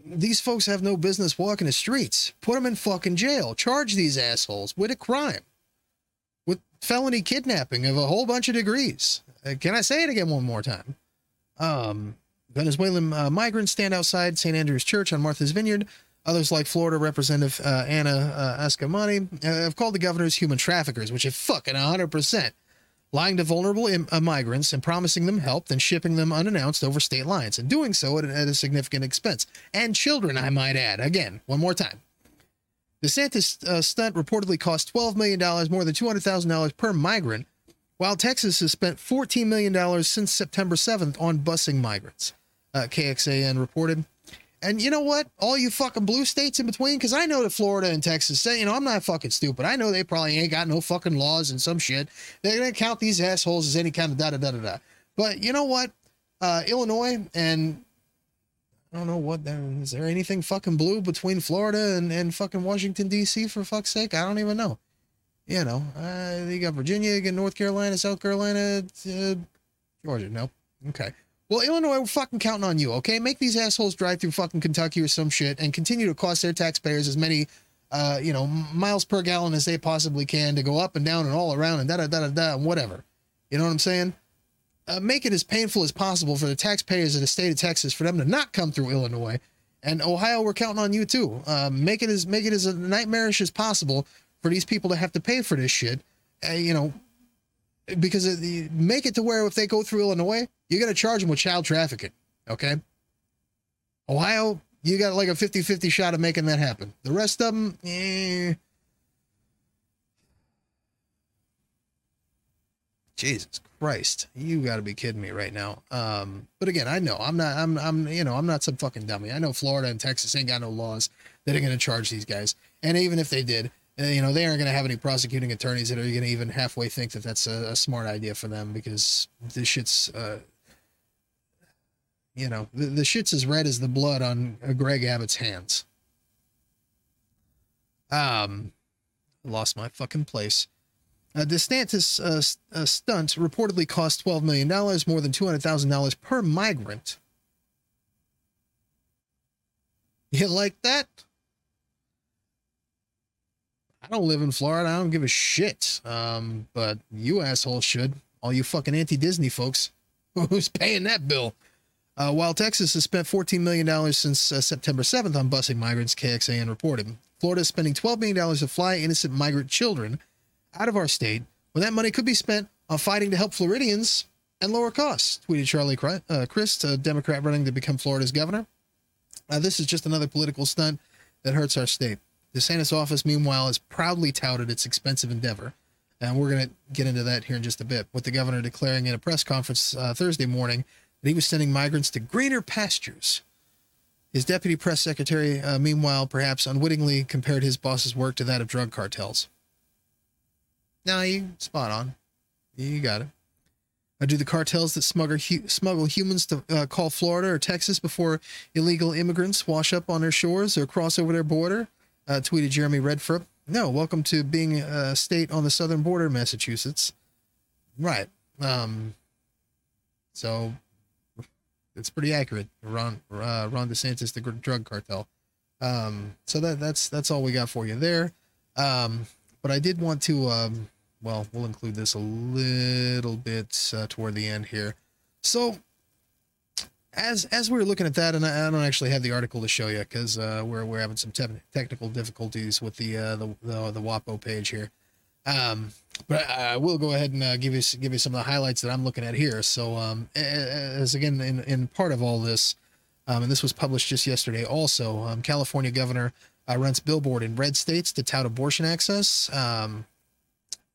these folks have no business walking the streets. Put them in fucking jail. Charge these assholes with a crime, with felony kidnapping of a whole bunch of degrees. Uh, can I say it again one more time? Um, Venezuelan uh, migrants stand outside St. Andrew's Church on Martha's Vineyard. Others, like Florida Representative uh, Anna uh, uh, have called the governors human traffickers, which is fucking 100% lying to vulnerable Im- uh, migrants and promising them help, then shipping them unannounced over state lines, and doing so at, at a significant expense. And children, I might add. Again, one more time. DeSantis uh, stunt reportedly cost $12 million, more than $200,000 per migrant, while Texas has spent $14 million since September 7th on busing migrants. Uh, KXAN reported. And you know what? All you fucking blue states in between, because I know that Florida and Texas say, you know, I'm not fucking stupid. I know they probably ain't got no fucking laws and some shit. They're gonna count these assholes as any kind of da da da da da. But you know what? Uh, Illinois and I don't know what is there anything fucking blue between Florida and, and fucking Washington D.C. for fuck's sake? I don't even know. You know, uh, you got Virginia, you got North Carolina, South Carolina, uh, Georgia. Nope. Okay. Well, Illinois, we're fucking counting on you, okay? Make these assholes drive through fucking Kentucky or some shit and continue to cost their taxpayers as many, uh, you know, miles per gallon as they possibly can to go up and down and all around and da da da da da and whatever. You know what I'm saying? Uh, make it as painful as possible for the taxpayers of the state of Texas for them to not come through Illinois. And Ohio, we're counting on you too. Uh, make it as make it as nightmarish as possible for these people to have to pay for this shit. Uh, you know, because it, make it to where if they go through Illinois, you're going to charge them with child trafficking. Okay. Ohio, you got like a 50 50 shot of making that happen. The rest of them, eh. Jesus Christ, you got to be kidding me right now. Um, but again, I know I'm not, I'm, I'm, you know, I'm not some fucking dummy. I know Florida and Texas ain't got no laws that are going to charge these guys. And even if they did, uh, you know, they aren't going to have any prosecuting attorneys that are going to even halfway think that that's a, a, smart idea for them because this shit's, uh, you know, the, the shit's as red as the blood on uh, Greg Abbott's hands. Um, lost my fucking place. Uh, DeSantis uh, uh, stunt reportedly cost $12 million, more than $200,000 per migrant. You like that? I don't live in Florida. I don't give a shit. Um, but you assholes should. All you fucking anti Disney folks. [LAUGHS] Who's paying that bill? Uh, while Texas has spent $14 million since uh, September 7th on busing migrants, KXAN reported. Florida is spending $12 million to fly innocent migrant children out of our state when that money could be spent on fighting to help Floridians and lower costs, tweeted Charlie uh, Crist, a Democrat running to become Florida's governor. Uh, this is just another political stunt that hurts our state. DeSantis' office, meanwhile, has proudly touted its expensive endeavor. And we're going to get into that here in just a bit, with the governor declaring in a press conference uh, Thursday morning that he was sending migrants to greener pastures. His deputy press secretary, uh, meanwhile, perhaps unwittingly compared his boss's work to that of drug cartels. Now, you spot on. You got it. Uh, do the cartels that smuggle, hu- smuggle humans to uh, call Florida or Texas before illegal immigrants wash up on their shores or cross over their border? Uh, tweeted Jeremy Redfern. No, welcome to being a state on the southern border, Massachusetts. Right. Um. So it's pretty accurate. Ron uh, Ron DeSantis, the drug cartel. Um. So that that's that's all we got for you there. Um. But I did want to um. Well, we'll include this a little bit uh, toward the end here. So as as we were looking at that, and I, I don't actually have the article to show you because uh, we're we're having some te- technical difficulties with the uh, the, the the WAPO page here. Um, but I, I will go ahead and uh, give you give you some of the highlights that I'm looking at here. So um, as again in in part of all this, um, and this was published just yesterday. Also, um, California governor uh, rents billboard in red states to tout abortion access. Um,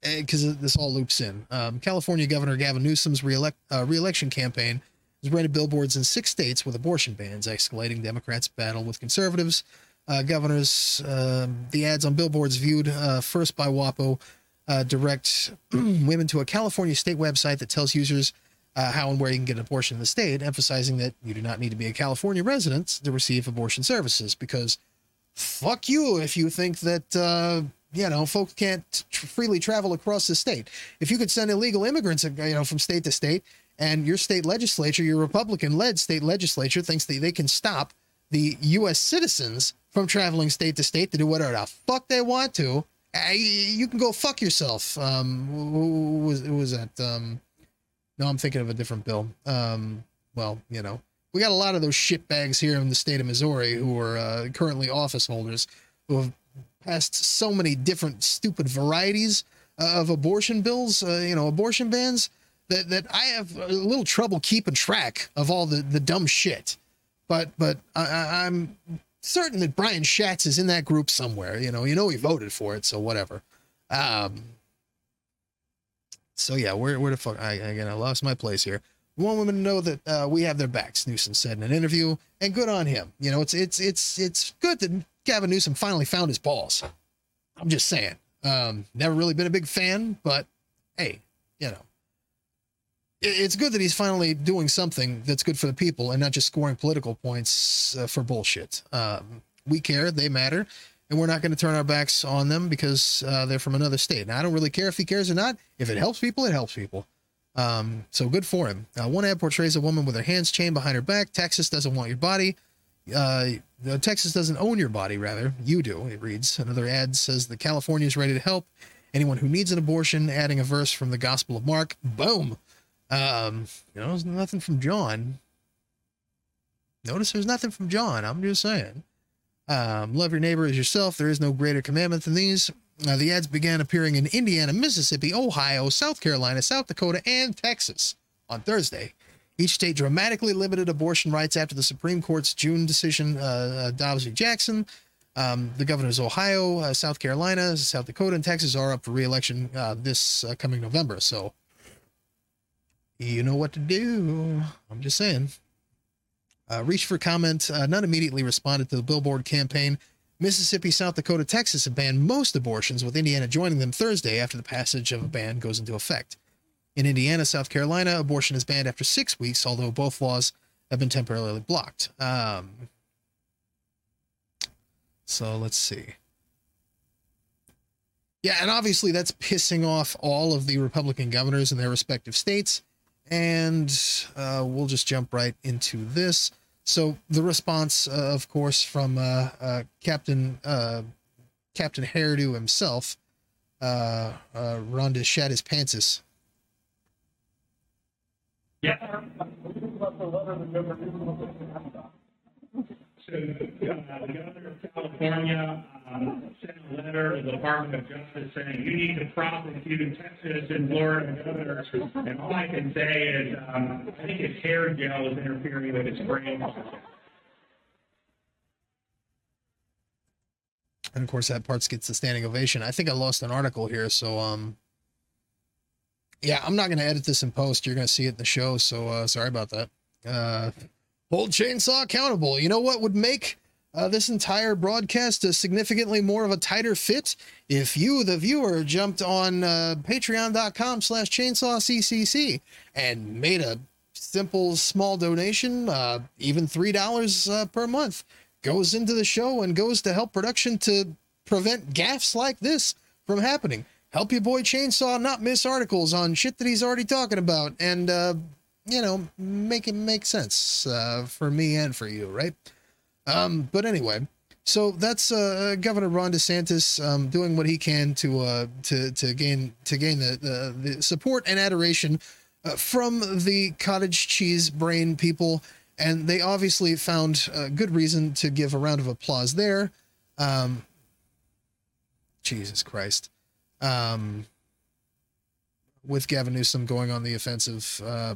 because this all loops in. Um, California Governor Gavin Newsom's reelect, uh, reelection campaign has rented billboards in six states with abortion bans, escalating Democrats' battle with conservatives. Uh, governors, um the ads on billboards viewed uh, first by WAPO uh, direct [CLEARS THROAT] women to a California state website that tells users uh, how and where you can get an abortion in the state, emphasizing that you do not need to be a California resident to receive abortion services because fuck you if you think that uh, you know folks can't freely travel across the state. If you could send illegal immigrants, you know, from state to state, and your state legislature, your Republican-led state legislature, thinks that they can stop the U.S. citizens from traveling state to state to do whatever the fuck they want to, you, can go fuck yourself. Um, who- who was who was that? Um, no, I'm thinking of a different bill. Um, well, you know, we got a lot of those shitbags here in the state of Missouri who are uh, currently office holders who have passed so many different stupid varieties uh, of abortion bills, uh, you know, abortion bans that, that I have a little trouble keeping track of all the, the dumb shit. But but I, I'm certain that Brian Schatz is in that group somewhere. You know, you know he voted for it, so whatever. Um, so yeah, where where the fuck? I again, I lost my place here. Want women to know that uh, we have their backs. Newsom said in an interview, and good on him. You know, it's it's it's it's good that Gavin Newsom finally found his balls. I'm just saying. Um, never really been a big fan, but hey, you know, it's good that he's finally doing something that's good for the people and not just scoring political points uh, for bullshit. Um, we care, they matter, and we're not going to turn our backs on them because uh, they're from another state. Now, I don't really care if he cares or not. If it helps people, it helps people. Um, so good for him. Uh, one ad portrays a woman with her hands chained behind her back. Texas doesn't want your body. Uh, Texas doesn't own your body, rather. You do, it reads. Another ad says that California is ready to help anyone who needs an abortion, adding a verse from the Gospel of Mark. Boom. Um, you know, there's nothing from John. Notice there's nothing from John. I'm just saying. Um, love your neighbor as yourself. There is no greater commandment than these. Uh, the ads began appearing in Indiana, Mississippi, Ohio, South Carolina, South Dakota, and Texas on Thursday. Each state dramatically limited abortion rights after the Supreme Court's June decision, uh, uh, Dobbs v. Jackson. Um, the governors of Ohio, uh, South Carolina, South Dakota, and Texas are up for re-election uh, this uh, coming November. So you know what to do. I'm just saying. Uh, reached for comment. Uh, none immediately responded to the billboard campaign. Mississippi, South Dakota, Texas have banned most abortions, with Indiana joining them Thursday after the passage of a ban goes into effect. In Indiana, South Carolina, abortion is banned after six weeks, although both laws have been temporarily blocked. Um, so let's see. Yeah, and obviously that's pissing off all of the Republican governors in their respective states. And uh, we'll just jump right into this. So the response, uh, of course, from uh, uh Captain uh, Captain Hairdo himself, uh, Ron DeSantis. Yeah. So, uh, the governor of California um, sent a letter to the Department of Justice saying you need to prosecute Texas and Florida governors. And all I can say is um, I think his hair gel is interfering with his brain. And of course, that part gets the standing ovation. I think I lost an article here, so um, yeah, I'm not going to edit this in post. You're going to see it in the show, so uh, sorry about that. Uh, hold chainsaw accountable. You know what would make uh, this entire broadcast a significantly more of a tighter fit if you, the viewer, jumped on uh, patreon.com slash chainsawccc and made a simple small donation, uh, even $3 uh, per month, goes into the show and goes to help production to prevent gaffes like this from happening. Help your boy Chainsaw not miss articles on shit that he's already talking about and uh, you know, make it make sense uh, for me and for you, right? Um, but anyway, so that's uh, Governor Ron DeSantis um, doing what he can to uh, to to gain to gain the the, the support and adoration uh, from the cottage cheese brain people, and they obviously found a good reason to give a round of applause there. Um, Jesus Christ. Um, with Gavin Newsom going on the offensive, uh,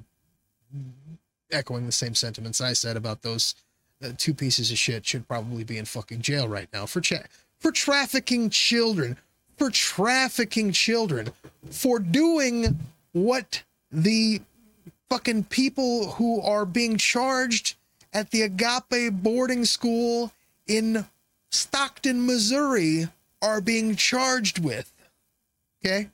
echoing the same sentiments I said about those uh, two pieces of shit should probably be in fucking jail right now for cha- for trafficking children, for trafficking children, for doing what the fucking people who are being charged at the Agape boarding school in Stockton, Missouri are being charged with. Okay?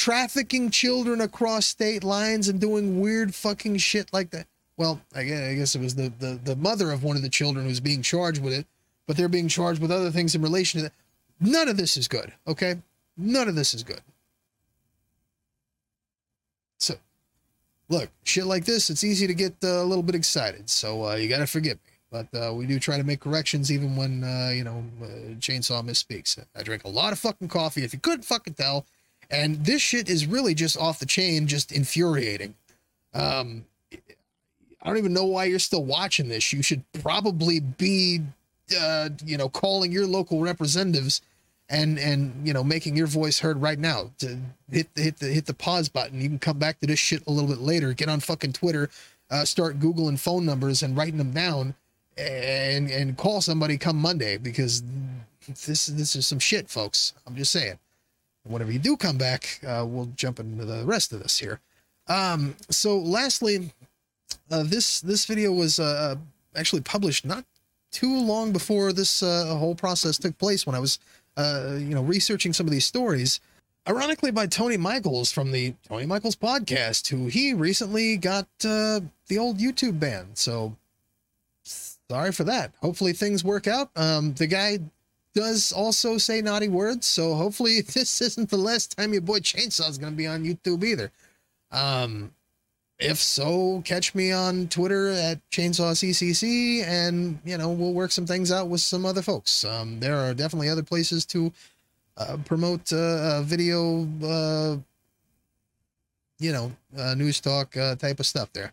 Trafficking children across state lines and doing weird fucking shit like that. Well, I guess it was the, the, the mother of one of the children who's being charged with it, but they're being charged with other things in relation to that. None of this is good, okay? None of this is good. So, look, shit like this, it's easy to get uh, a little bit excited, so uh, you gotta forgive me. But uh, we do try to make corrections even when, uh, you know, uh, Chainsaw misspeaks. I drink a lot of fucking coffee. If you couldn't fucking tell, and this shit is really just off the chain, just infuriating. Um, I don't even know why you're still watching this. You should probably be, uh, you know, calling your local representatives and and you know making your voice heard right now. To hit hit the hit the pause button. You can come back to this shit a little bit later. Get on fucking Twitter, uh, start googling phone numbers and writing them down, and and call somebody come Monday because this this is some shit, folks. I'm just saying whenever you do come back, uh, we'll jump into the rest of this here. Um, so lastly, uh, this this video was uh, actually published not too long before this uh, whole process took place when I was uh, you know researching some of these stories. Ironically, by Tony Michaels from the Tony Michaels podcast, who he recently got uh, the old YouTube ban. So sorry for that. Hopefully things work out. Um, the guy does also say naughty words, so hopefully [LAUGHS] this isn't the last time your boy Chainsaw is going to be on YouTube either. Um, if so, catch me on Twitter at ChainsawCCC, and you know we'll work some things out with some other folks. Um, there are definitely other places to uh, promote uh, video, uh, you know, uh, news talk uh, type of stuff there.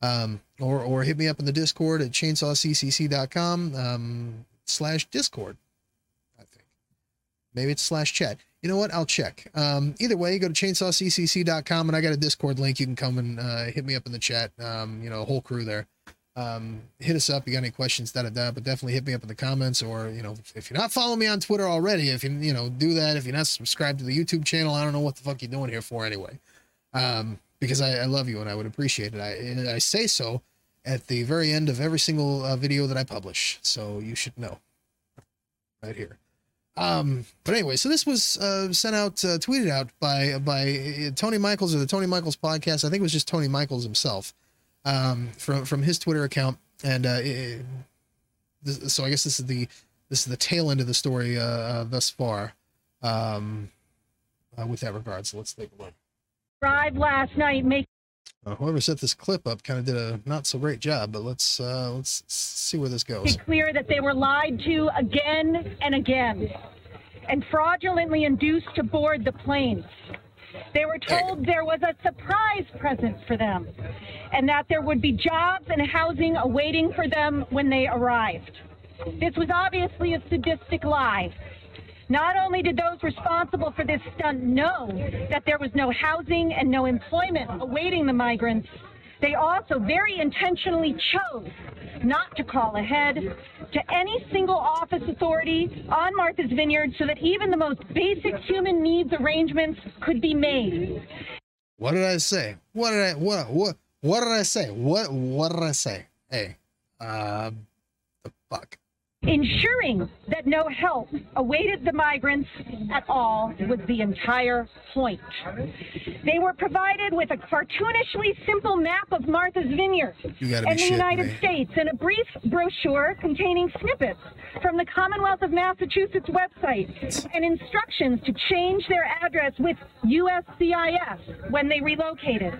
Um, or or hit me up in the Discord at chainsawccc.com um, slash Discord. Maybe it's slash chat. You know what? I'll check. Um, either way, go to chainsawccc.com and I got a Discord link. You can come and uh, hit me up in the chat. Um, you know, whole crew there. Um, hit us up. You got any questions, da da da. But definitely hit me up in the comments, or you know, if you're not following me on Twitter already, if you you know do that. If you're not subscribed to the YouTube channel, I don't know what the fuck you're doing here for anyway. Um, because I, I love you and I would appreciate it. I I say so at the very end of every single uh, video that I publish, so you should know right here. Um, but anyway, so this was uh, sent out, uh, tweeted out by by uh, Tony Michaels or the Tony Michaels podcast. I think it was just Tony Michaels himself. um, from from his Twitter account, and uh, it, this, so I guess this is the this is the tail end of the story uh, uh, thus far. Um, with that regard, so let's take a look. Arrived last night, make Uh, whoever set this clip up kind of did a not so great job, but let's uh, let's see where this goes. it clear that they were lied to again and again and fraudulently induced to board the planes. They were told there was a surprise present for them and that there would be jobs and housing awaiting for them when they arrived. This was obviously a sadistic lie. Not only did those responsible for this stunt know that there was no housing and no employment awaiting the migrants, they also very intentionally chose not to call ahead to any single office authority on Martha's Vineyard so that even the most basic human needs arrangements could be made. What did I say? What did I what what what did I say? What what did I say? Hey, uh, the fuck. Ensuring that no help awaited the migrants at all was the entire point. They were provided with a cartoonishly simple map of Martha's Vineyard You gotta be and the United. States and a brief brochure containing snippets from the Commonwealth of Massachusetts website and instructions to change their address with USCIS when they relocated.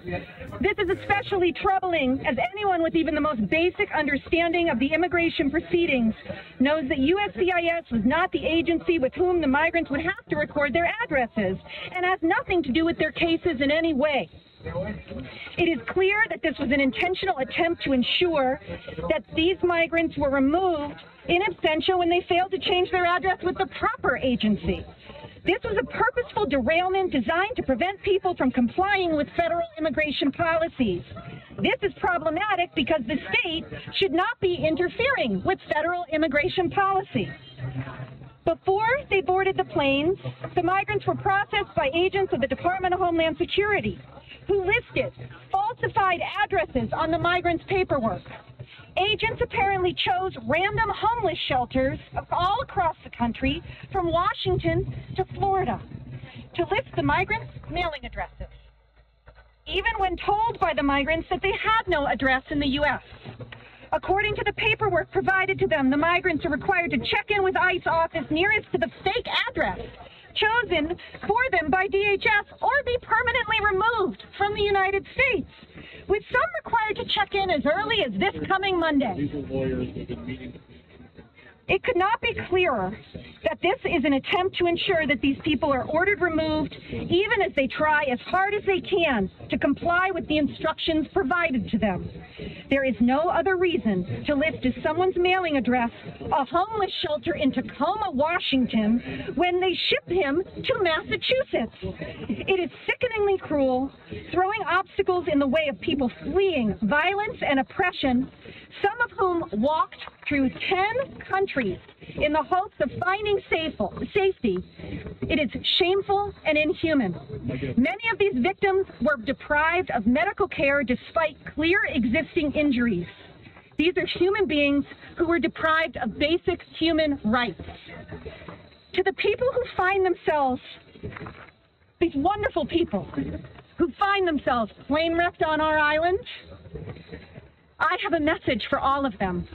This is especially troubling as anyone with even the most basic understanding of the immigration proceedings knows that USCIS was not the agency with whom the migrants would have to record their addresses and has nothing to do with their cases in any way. It is clear that this was an intentional attempt to ensure that these migrants were removed in absentia when they failed to change their address with the proper agency. This was a purposeful derailment designed to prevent people from complying with federal immigration policies. This is problematic because the state should not be interfering with federal immigration policy. Before they boarded the planes, the migrants were processed by agents of the Department of Homeland Security, who listed falsified addresses on the migrants' paperwork. Agents apparently chose random homeless shelters all across the country, from Washington to Florida, to list the migrants' mailing addresses, even when told by the migrants that they had no address in the U.S. According to the paperwork provided to them, the migrants are required to check in with ICE office nearest to the fake address chosen for them by DHS or be permanently removed from the United States, with some required to check in as early as this coming Monday. It could not be clearer that this is an attempt to ensure that these people are ordered removed, even as they try as hard as they can to comply with the instructions provided to them. There is no other reason to list as someone's mailing address a homeless shelter in Tacoma, Washington, when they ship him to Massachusetts. It is sickeningly cruel, throwing obstacles in the way of people fleeing violence and oppression, some of whom walked through 10 countries in the hopes of finding safety. It is shameful and inhuman. Many of these victims were deprived of medical care despite clear existing injuries. These are human beings who were deprived of basic human rights. To the people who find themselves, these wonderful people who find themselves plane wrecked on our island, I have a message for all of them.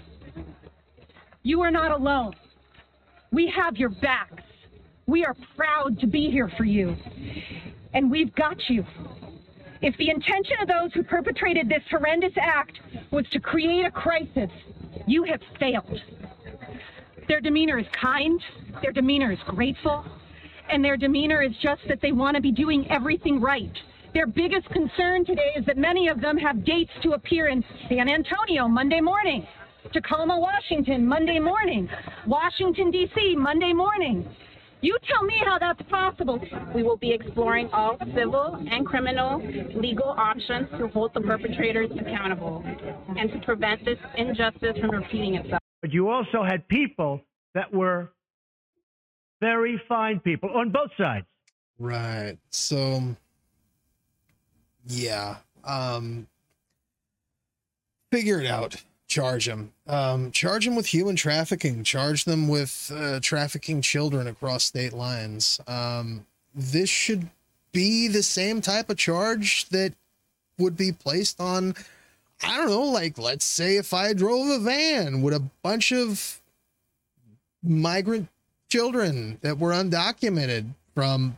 You are not alone. We have your backs. We are proud to be here for you. And we've got you. If the intention of those who perpetrated this horrendous act was to create a crisis, you have failed. Their demeanor is kind, their demeanor is grateful, and their demeanor is just that they want to be doing everything right. Their biggest concern today is that many of them have dates to appear in San Antonio Monday morning, Tacoma, Washington Monday morning, Washington, D.C. Monday morning. You tell me how that's possible. We will be exploring all civil and criminal legal options to hold the perpetrators accountable and to prevent this injustice from repeating itself. But you also had people that were very fine people on both sides. Right. So yeah. Um figure it out. Charge them. Um charge them with human trafficking. Charge them with uh, trafficking children across state lines. Um this should be the same type of charge that would be placed on I don't know, like let's say if I drove a van with a bunch of migrant children that were undocumented from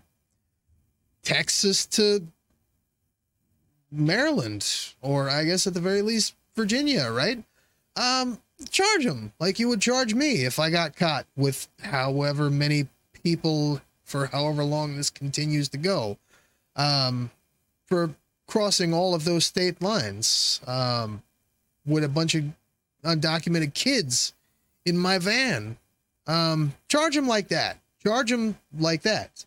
Texas to Maryland, or I guess at the very least Virginia, right? Um, charge them like you would charge me if I got caught with however many people for however long this continues to go. Um, for crossing all of those state lines um, with a bunch of undocumented kids in my van. Um, charge them like that. Charge them like that.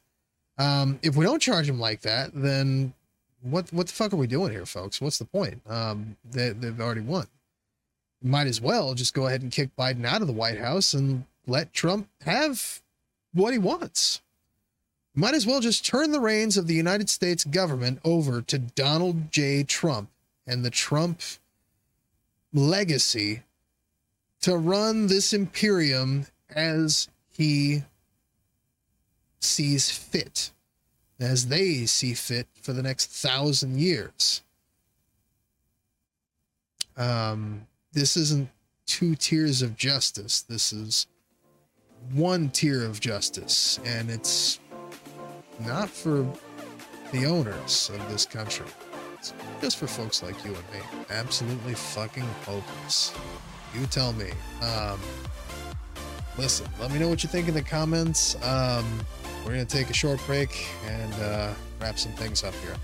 Um, if we don't charge them like that, then what what the fuck are we doing here, folks? What's the point? Um, they, they've already won. Might as well just go ahead and kick Biden out of the White House and let Trump have what he wants. Might as well just turn the reins of the United States government over to Donald J. Trump and the Trump legacy to run this imperium as he sees fit, as they see fit for the next thousand years. Um, this isn't two tiers of justice. This is one tier of justice, and it's not for the owners of this country. It's just for folks like you and me. Absolutely fucking hopeless. You tell me. Um, listen, let me know what you think in the comments. Um, we're going to take a short break and uh, wrap some things up here.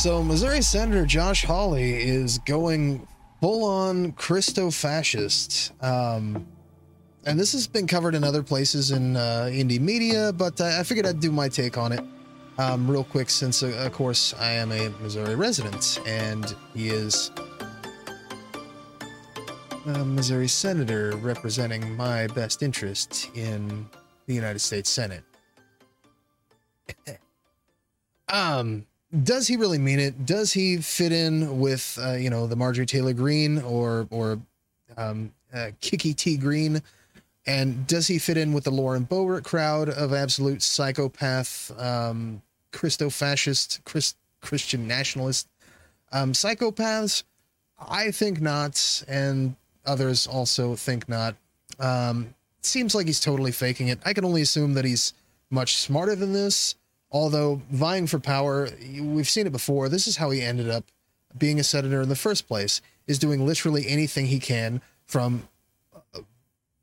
So, Missouri Senator Josh Hawley is going full on Christo fascist. Um, and this has been covered in other places in uh, indie media, but I figured I'd do my take on it um, real quick since, uh, of course, I am a Missouri resident and he is a Missouri senator representing my best interest in the United States Senate. [LAUGHS] um, does he really mean it? Does he fit in with uh, you know the Marjorie Taylor Greene or or um, uh, Kiki T Greene? And does he fit in with the Lauren Boebert crowd of absolute psychopath, um, Christo-fascist, Christ, Christian nationalist um, psychopaths? I think not, and others also think not. Um, seems like he's totally faking it. I can only assume that he's much smarter than this Although vying for power, we've seen it before. This is how he ended up being a senator in the first place, is doing literally anything he can from uh,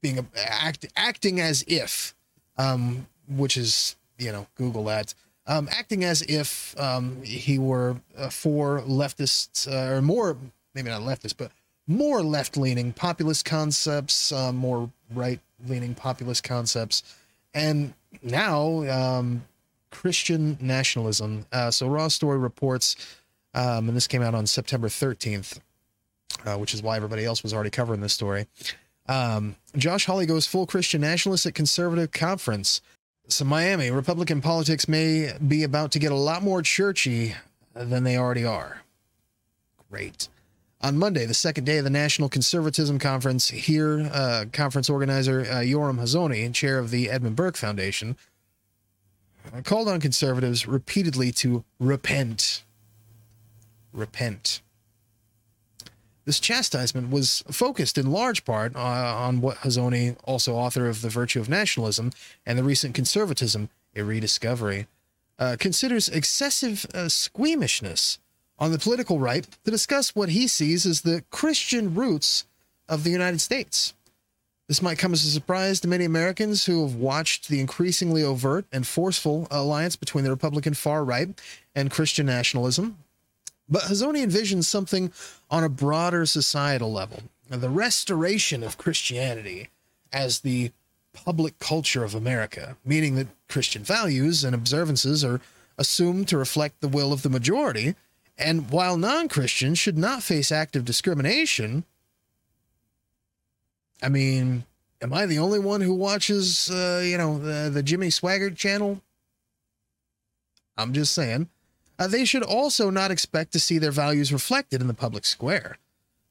being a, act, acting as if, um, which is, you know, Google that, um, acting as if um, he were uh, for leftists, uh, or more, maybe not leftist, but more left leaning populist concepts, uh, more right leaning populist concepts. And now, um, Christian nationalism. Uh, so Raw Story reports, um, and this came out on September 13th, uh, which is why everybody else was already covering this story. Um, Josh Hawley goes full Christian nationalist at conservative conference. So Miami Republican politics may be about to get a lot more churchy than they already are. Great. On Monday, the second day of the National Conservatism Conference, here, uh, conference organizer uh, Yoram Hazony, chair of the Edmund Burke Foundation, called on conservatives repeatedly to repent. Repent. This chastisement was focused in large part uh, on what Hazony, also author of The Virtue of Nationalism and the recent Conservatism, a Rediscovery, uh, considers excessive uh, squeamishness on the political right to discuss what he sees as the Christian roots of the United States. This might come as a surprise to many Americans who have watched the increasingly overt and forceful alliance between the Republican far right and Christian nationalism. But Hazony envisions something on a broader societal level the restoration of Christianity as the public culture of America, meaning that Christian values and observances are assumed to reflect the will of the majority. And while non Christians should not face active discrimination, I mean, am I the only one who watches, uh, you know, the, the Jimmy Swaggart channel? I'm just saying. Uh, they should also not expect to see their values reflected in the public square.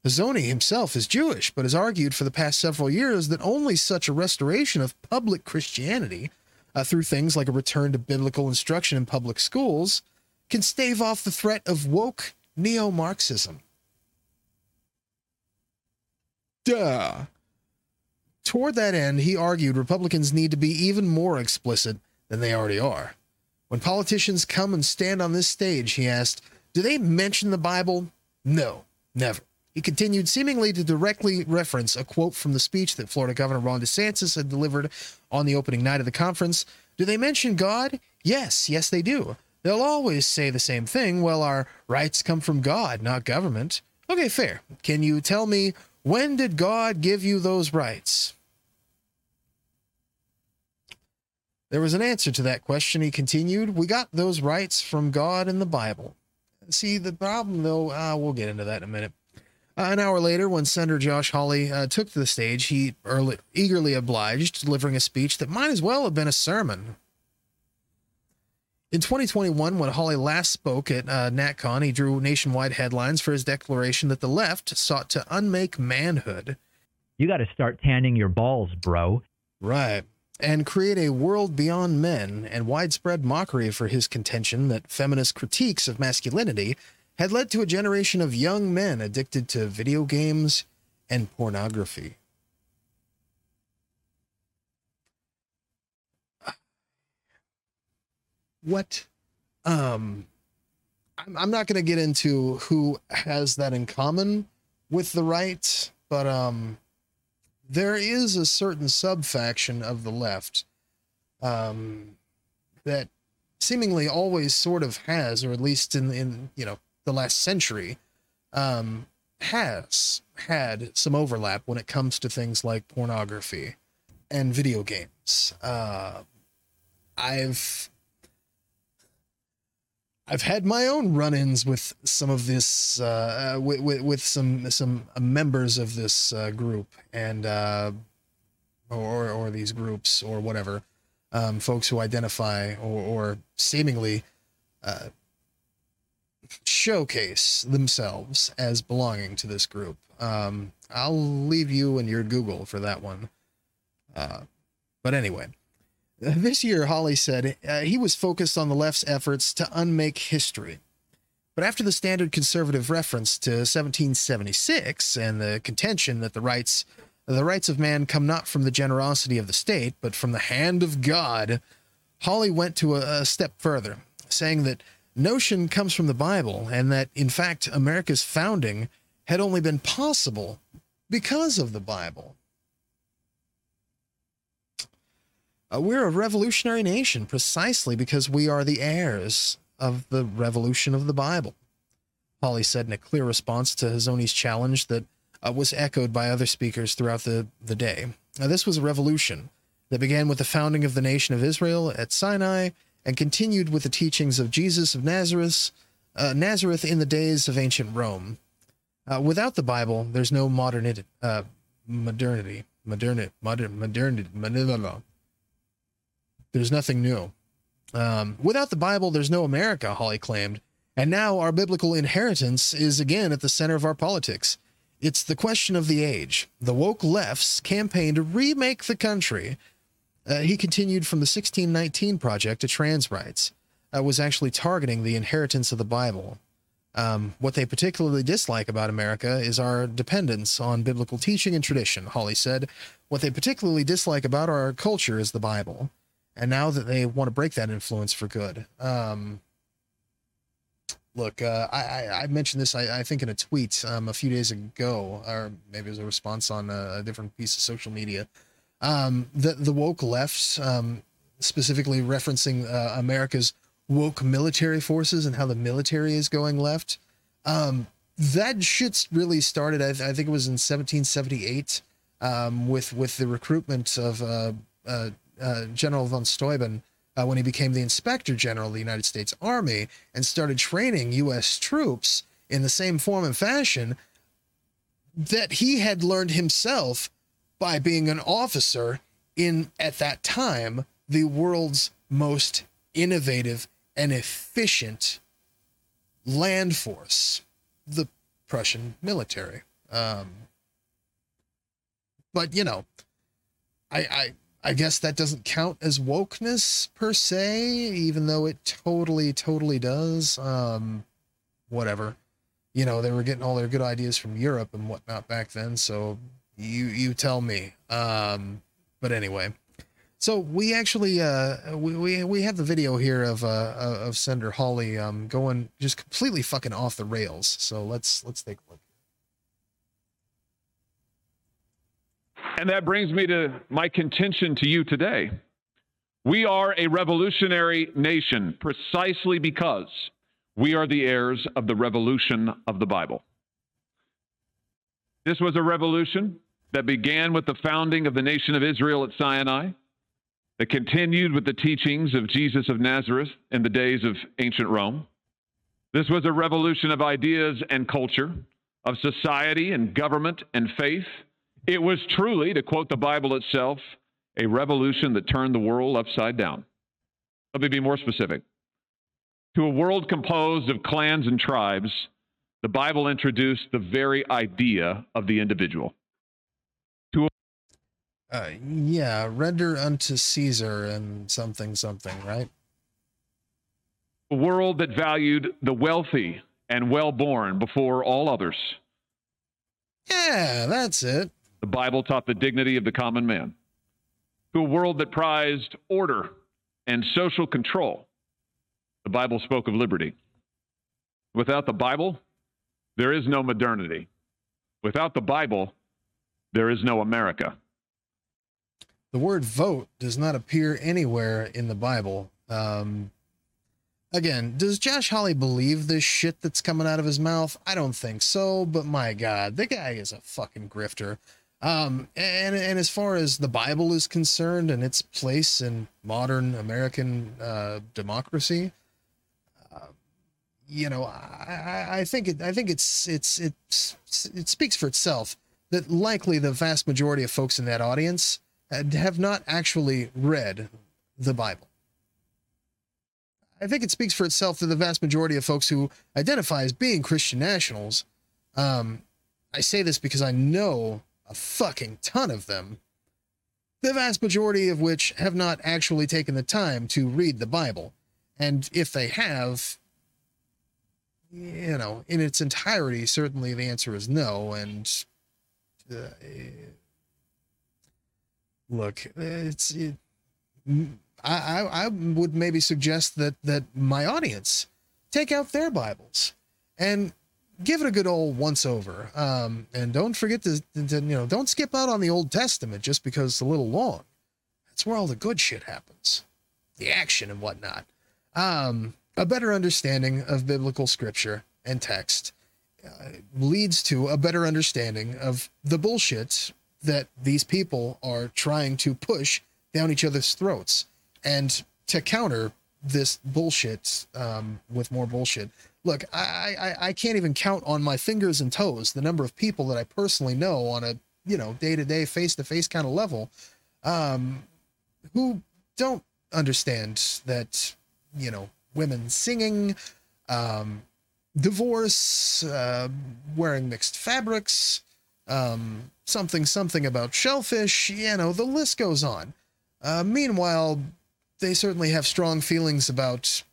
Hazony himself is Jewish, but has argued for the past several years that only such a restoration of public Christianity uh, through things like a return to biblical instruction in public schools, can stave off the threat of woke neo Marxism. Duh. Toward that end, he argued Republicans need to be even more explicit than they already are. When politicians come and stand on this stage, he asked, Do they mention the Bible? No, never. He continued seemingly to directly reference a quote from the speech that Florida Governor Ron DeSantis had delivered on the opening night of the conference. Do they mention God? Yes, yes, they do. They'll always say the same thing. Well, our rights come from God, not government. Okay, fair. Can you tell me when did God give you those rights? There was an answer to that question, he continued. We got those rights from God in the Bible. See, the problem, though, uh, we'll get into that in a minute. Uh, an hour later, when Senator Josh Hawley uh, took to the stage, he early, eagerly obliged, delivering a speech that might as well have been a sermon. In 2021, when Hawley last spoke at uh, NatCon, he drew nationwide headlines for his declaration that the left sought to unmake manhood. You got to start tanning your balls, bro. Right. And create a world beyond men, and widespread mockery for his contention that feminist critiques of masculinity had led to a generation of young men addicted to video games and pornography. What? Um, I'm, I'm not going to get into who has that in common with the right, but um, there is a certain subfaction of the left um, that seemingly always sort of has, or at least in in you know the last century, um, has had some overlap when it comes to things like pornography and video games. Uh, I've I've had my own run-ins with some of this, uh, with, with, with some some members of this uh, group and uh, or or these groups or whatever, um, folks who identify or, or seemingly uh, showcase themselves as belonging to this group. Um, I'll leave you and your Google for that one. Uh, but anyway, this year, Hawley said uh, he was focused on the left's efforts to unmake history. But after the standard conservative reference to 1776 and the contention that the rights the rights of man come not from the generosity of the state, but from the hand of God, Hawley went to a, a step further, saying that notion comes from the Bible and that, in fact, America's founding had only been possible because of the Bible. Uh, we're a revolutionary nation precisely because we are the heirs of the revolution of the Bible. Hawley said in a clear response to Hazony's challenge that uh, was echoed by other speakers throughout the, the day. Now, this was a revolution that began with the founding of the nation of Israel at Sinai and continued with the teachings of Jesus of Nazareth, uh, Nazareth in the days of ancient Rome. Uh, without the Bible, there's no modernity, uh, modernity, modernity, modern, modernity, modernity, there's nothing new. Um, without the Bible, there's no America, Hawley claimed. And now our biblical inheritance is again at the center of our politics. It's the question of the age. The woke left's campaign to remake the country. Uh, he continued from the 1619 Project to trans rights, uh, was actually targeting the inheritance of the Bible. Um, what they particularly dislike about America is our dependence on biblical teaching and tradition, Hawley said. What they particularly dislike about our culture is the Bible and now that they want to break that influence for good. Um, look, uh, I, I mentioned this, I, I think, in a tweet um, a few days ago, or maybe it was a response on a, a different piece of social media. Um, the the woke left, um, specifically referencing uh, America's woke military forces and how the military is going left. Um, that shit's really started. I, I, think it was in 1778 um, with with the recruitment of uh, uh General von Steuben uh, when he became the Inspector General of the United States Army and started training U.S. troops in the same form and fashion that he had learned himself by being an officer in, at that time, the world's most innovative and efficient land force, the Prussian military. Um, but, you know, I, I I guess that doesn't count as wokeness per se, even though it totally, totally does. Um, whatever. You know, they were getting all their good ideas from Europe and whatnot back then. So you you tell me. Um, but anyway, so we actually uh we we, we have the video here of uh of Senator Hawley um going just completely fucking off the rails. So let's let's take a look. And that brings me to my contention to you today. We are a revolutionary nation precisely because we are the heirs of the revolution of the Bible. This was a revolution that began with the founding of the nation of Israel at Sinai, that continued with the teachings of Jesus of Nazareth in the days of ancient Rome. This was a revolution of ideas and culture, of society and government and faith. It was truly, to quote the Bible itself, a revolution that turned the world upside down. Let me be more specific. To a world composed of clans and tribes, the Bible introduced the very idea of the individual. To Uh, yeah, render unto Caesar and something something, right? a world that valued the wealthy and well born before all others. Yeah, that's it. The Bible taught the dignity of the common man. To a world that prized order and social control. The Bible spoke of liberty. Without the Bible, there is no modernity. Without the Bible, there is no America. The word vote does not appear anywhere in the Bible. Um, again, does Josh Hawley believe this shit that's coming out of his mouth? I don't think so, but my God, the guy is a fucking grifter. Um, and and as far as the Bible is concerned and its place in modern American uh, democracy, uh, you know, I, I- think it I think it's it's it's it speaks for itself that likely the vast majority of folks in that audience uh, have not actually read the Bible. I think it speaks for itself that the vast majority of folks who identify as being Christian nationals, um, I say this because I know a fucking ton of them, the vast majority of which have not actually taken the time to read the Bible. And if they have, you know, in its entirety, certainly the answer is no. And uh, look, it's it, I, I I would maybe suggest that that my audience take out their Bibles and give it a good old once over. Um, and don't forget to, to you know don't skip out on the Old Testament just because it's a little long. That's where all the good shit happens, the action and whatnot. Um, a better understanding of biblical scripture and text uh, leads to a better understanding of the bullshit that these people are trying to push down each other's throats. And to counter this bullshit um, with more bullshit, look, I, I I can't even count on my fingers and toes the number of people that I personally know on a you know day to day, face to face kind of level, um, who don't understand that you know women singing, um, divorce, uh, wearing mixed fabrics, um, something something about shellfish. You know the list goes on. Uh, meanwhile, they certainly have strong feelings about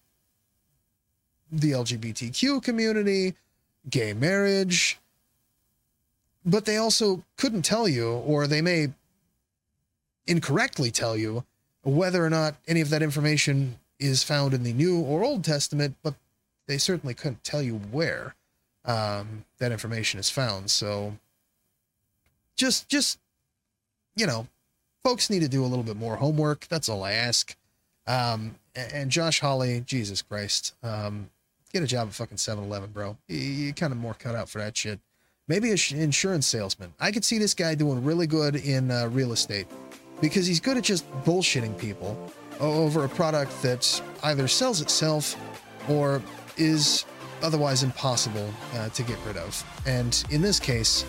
the LGBTQ community, gay marriage, but they also couldn't tell you, or they may incorrectly tell you, whether or not any of that information is found in the New or Old Testament, but they certainly couldn't tell you where um, that information is found. So just, just, you know, folks need to do a little bit more homework. That's all I ask. Um, and Josh Hawley, Jesus Christ, um, get a job at fucking 7 Eleven, bro. You, you kind of more cut out for that shit. Maybe an insurance salesman. I could see this guy doing really good in uh, real estate because he's good at just bullshitting people over a product that either sells itself or is otherwise impossible uh, to get rid of. And in this case,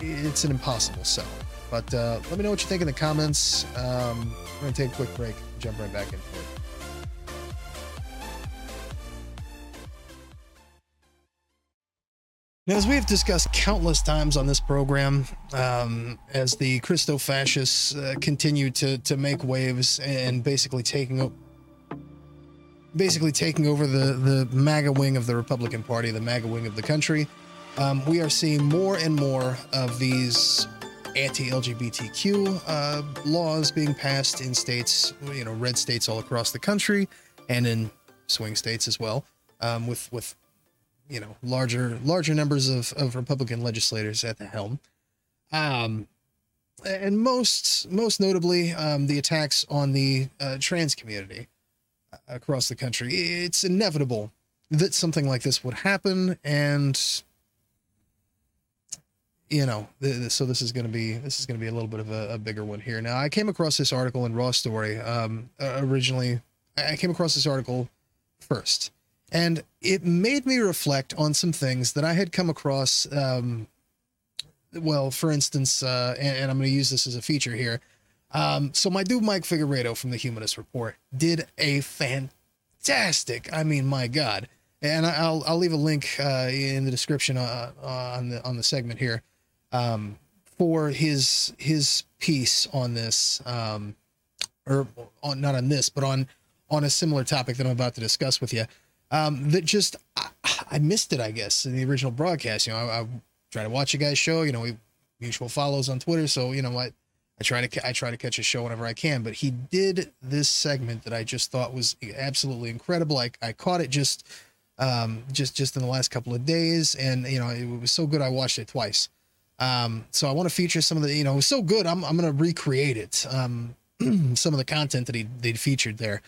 it's an impossible sell. But uh, let me know what you think in the comments. Um, we're going to take a quick break, jump right back into it. Now, as we have discussed countless times on this program, um, as the Christo fascists uh, continue to to make waves and basically taking o- basically taking over the the MAGA wing of the Republican Party, the MAGA wing of the country, um, we are seeing more and more of these anti-LGBTQ uh, laws being passed in states, you know, red states all across the country, and in swing states as well, um, with with you know larger larger numbers of, of Republican legislators at the helm. Um, and most most notably um, the attacks on the uh, trans community uh, across the country. It's inevitable that something like this would happen, and you know, th- th- so this is going to be this is going to be a little bit of a, a bigger one here. Now, I came across this article in Raw Story um, uh, originally. I came across this article first, and it made me reflect on some things that I had come across. Um, well, for instance, uh, and, and I'm going to use this as a feature here. Um, so my dude Mike Figueredo from the Humanist Report did a fantastic. I mean, my God. And I'll I'll leave a link uh, in the description uh, on the on the segment here um, for his his piece on this, um, or on not on this, but on on a similar topic that I'm about to discuss with you. Um, that just I, I missed it, I guess, in the original broadcast. You know, I, I try to watch a guy's show. You know, we mutual follows on Twitter, so you know what. I try to I try to catch a show whenever I can, but he did this segment that I just thought was absolutely incredible. I, I caught it just um, just just in the last couple of days, and you know it was so good I watched it twice. Um, so I want to feature some of the you know it was so good I'm I'm gonna recreate it. Um, [CLEARS THROAT] some of the content that he they featured there.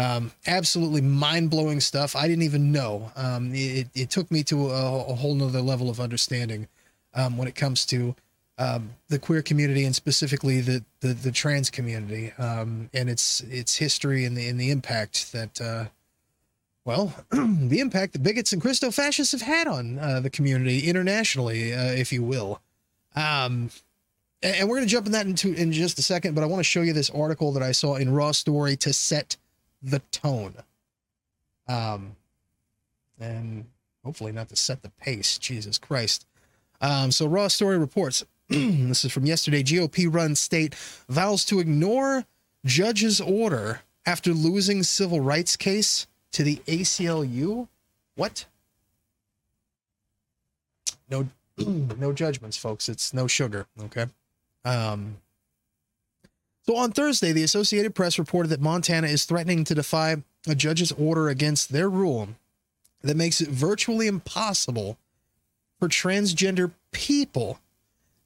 Um, absolutely mind blowing stuff. I didn't even know. Um, it, it took me to a, a whole nother level of understanding um, when it comes to um, the queer community and specifically the the, the trans community um, and its its history and the and the impact that uh, well [CLEARS THROAT] the impact the bigots and Christo fascists have had on uh, the community internationally, uh, if you will. Um, and, and we're going to jump in that into in just a second, but I want to show you this article that I saw in Raw Story to set the tone. Um, and hopefully not to set the pace. Jesus Christ. Um, so Raw Story reports. [CLEARS THROAT] this is from yesterday. GOP run state vows to ignore judge's order after losing civil rights case to the ACLU. What? No, [CLEARS THROAT] no judgments, folks. It's no sugar. Okay. Um, so on Thursday, the Associated Press reported that Montana is threatening to defy a judge's order against their rule that makes it virtually impossible for transgender people,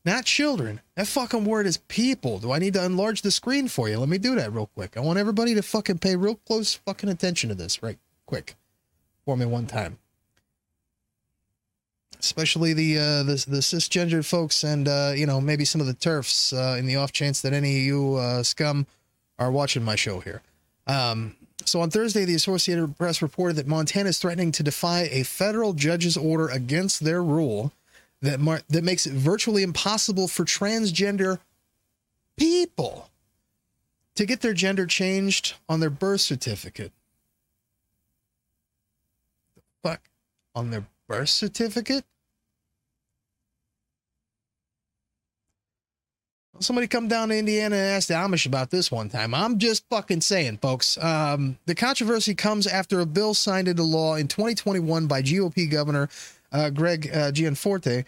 not children. That fucking word is people. Do I need to enlarge the screen for you? Let me do that real quick. I want everybody to fucking pay real close fucking attention to this right quick for me one time. Especially the uh, the the cisgender folks and uh, you know maybe some of the turfs uh, in the off chance that any of you uh, scum are watching my show here. Um, so on Thursday, the Associated Press reported that Montana is threatening to defy a federal judge's order against their rule that mar- that makes it virtually impossible for transgender people to get their gender changed on their birth certificate. The fuck? On their birth certificate? Somebody come down to Indiana and ask the Amish about this one time. I'm just fucking saying, folks. Um, the controversy comes after a bill signed into law in 2021 by GOP Governor uh, Greg uh, Gianforte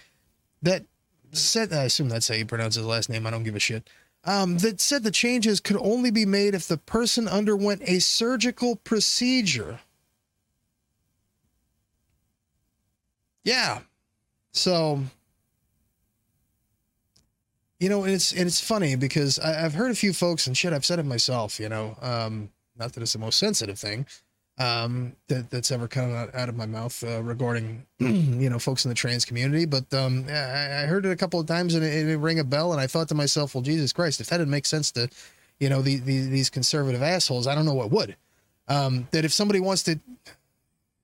that said, I assume that's how you pronounce his last name. I don't give a shit. Um, that said the changes could only be made if the person underwent a surgical procedure. Yeah. So you know, and it's and it's funny because I, I've heard a few folks and shit. I've said it myself. You know, um, not that it's the most sensitive thing um, that that's ever come out, out of my mouth uh, regarding [CLEARS THROAT] you know folks in the trans community, but um, I, I heard it a couple of times and it, it rang a bell, and I thought to myself, well, Jesus Christ, if that didn't make sense to you know the, the, these conservative assholes, I don't know what would. Um, that if somebody wants to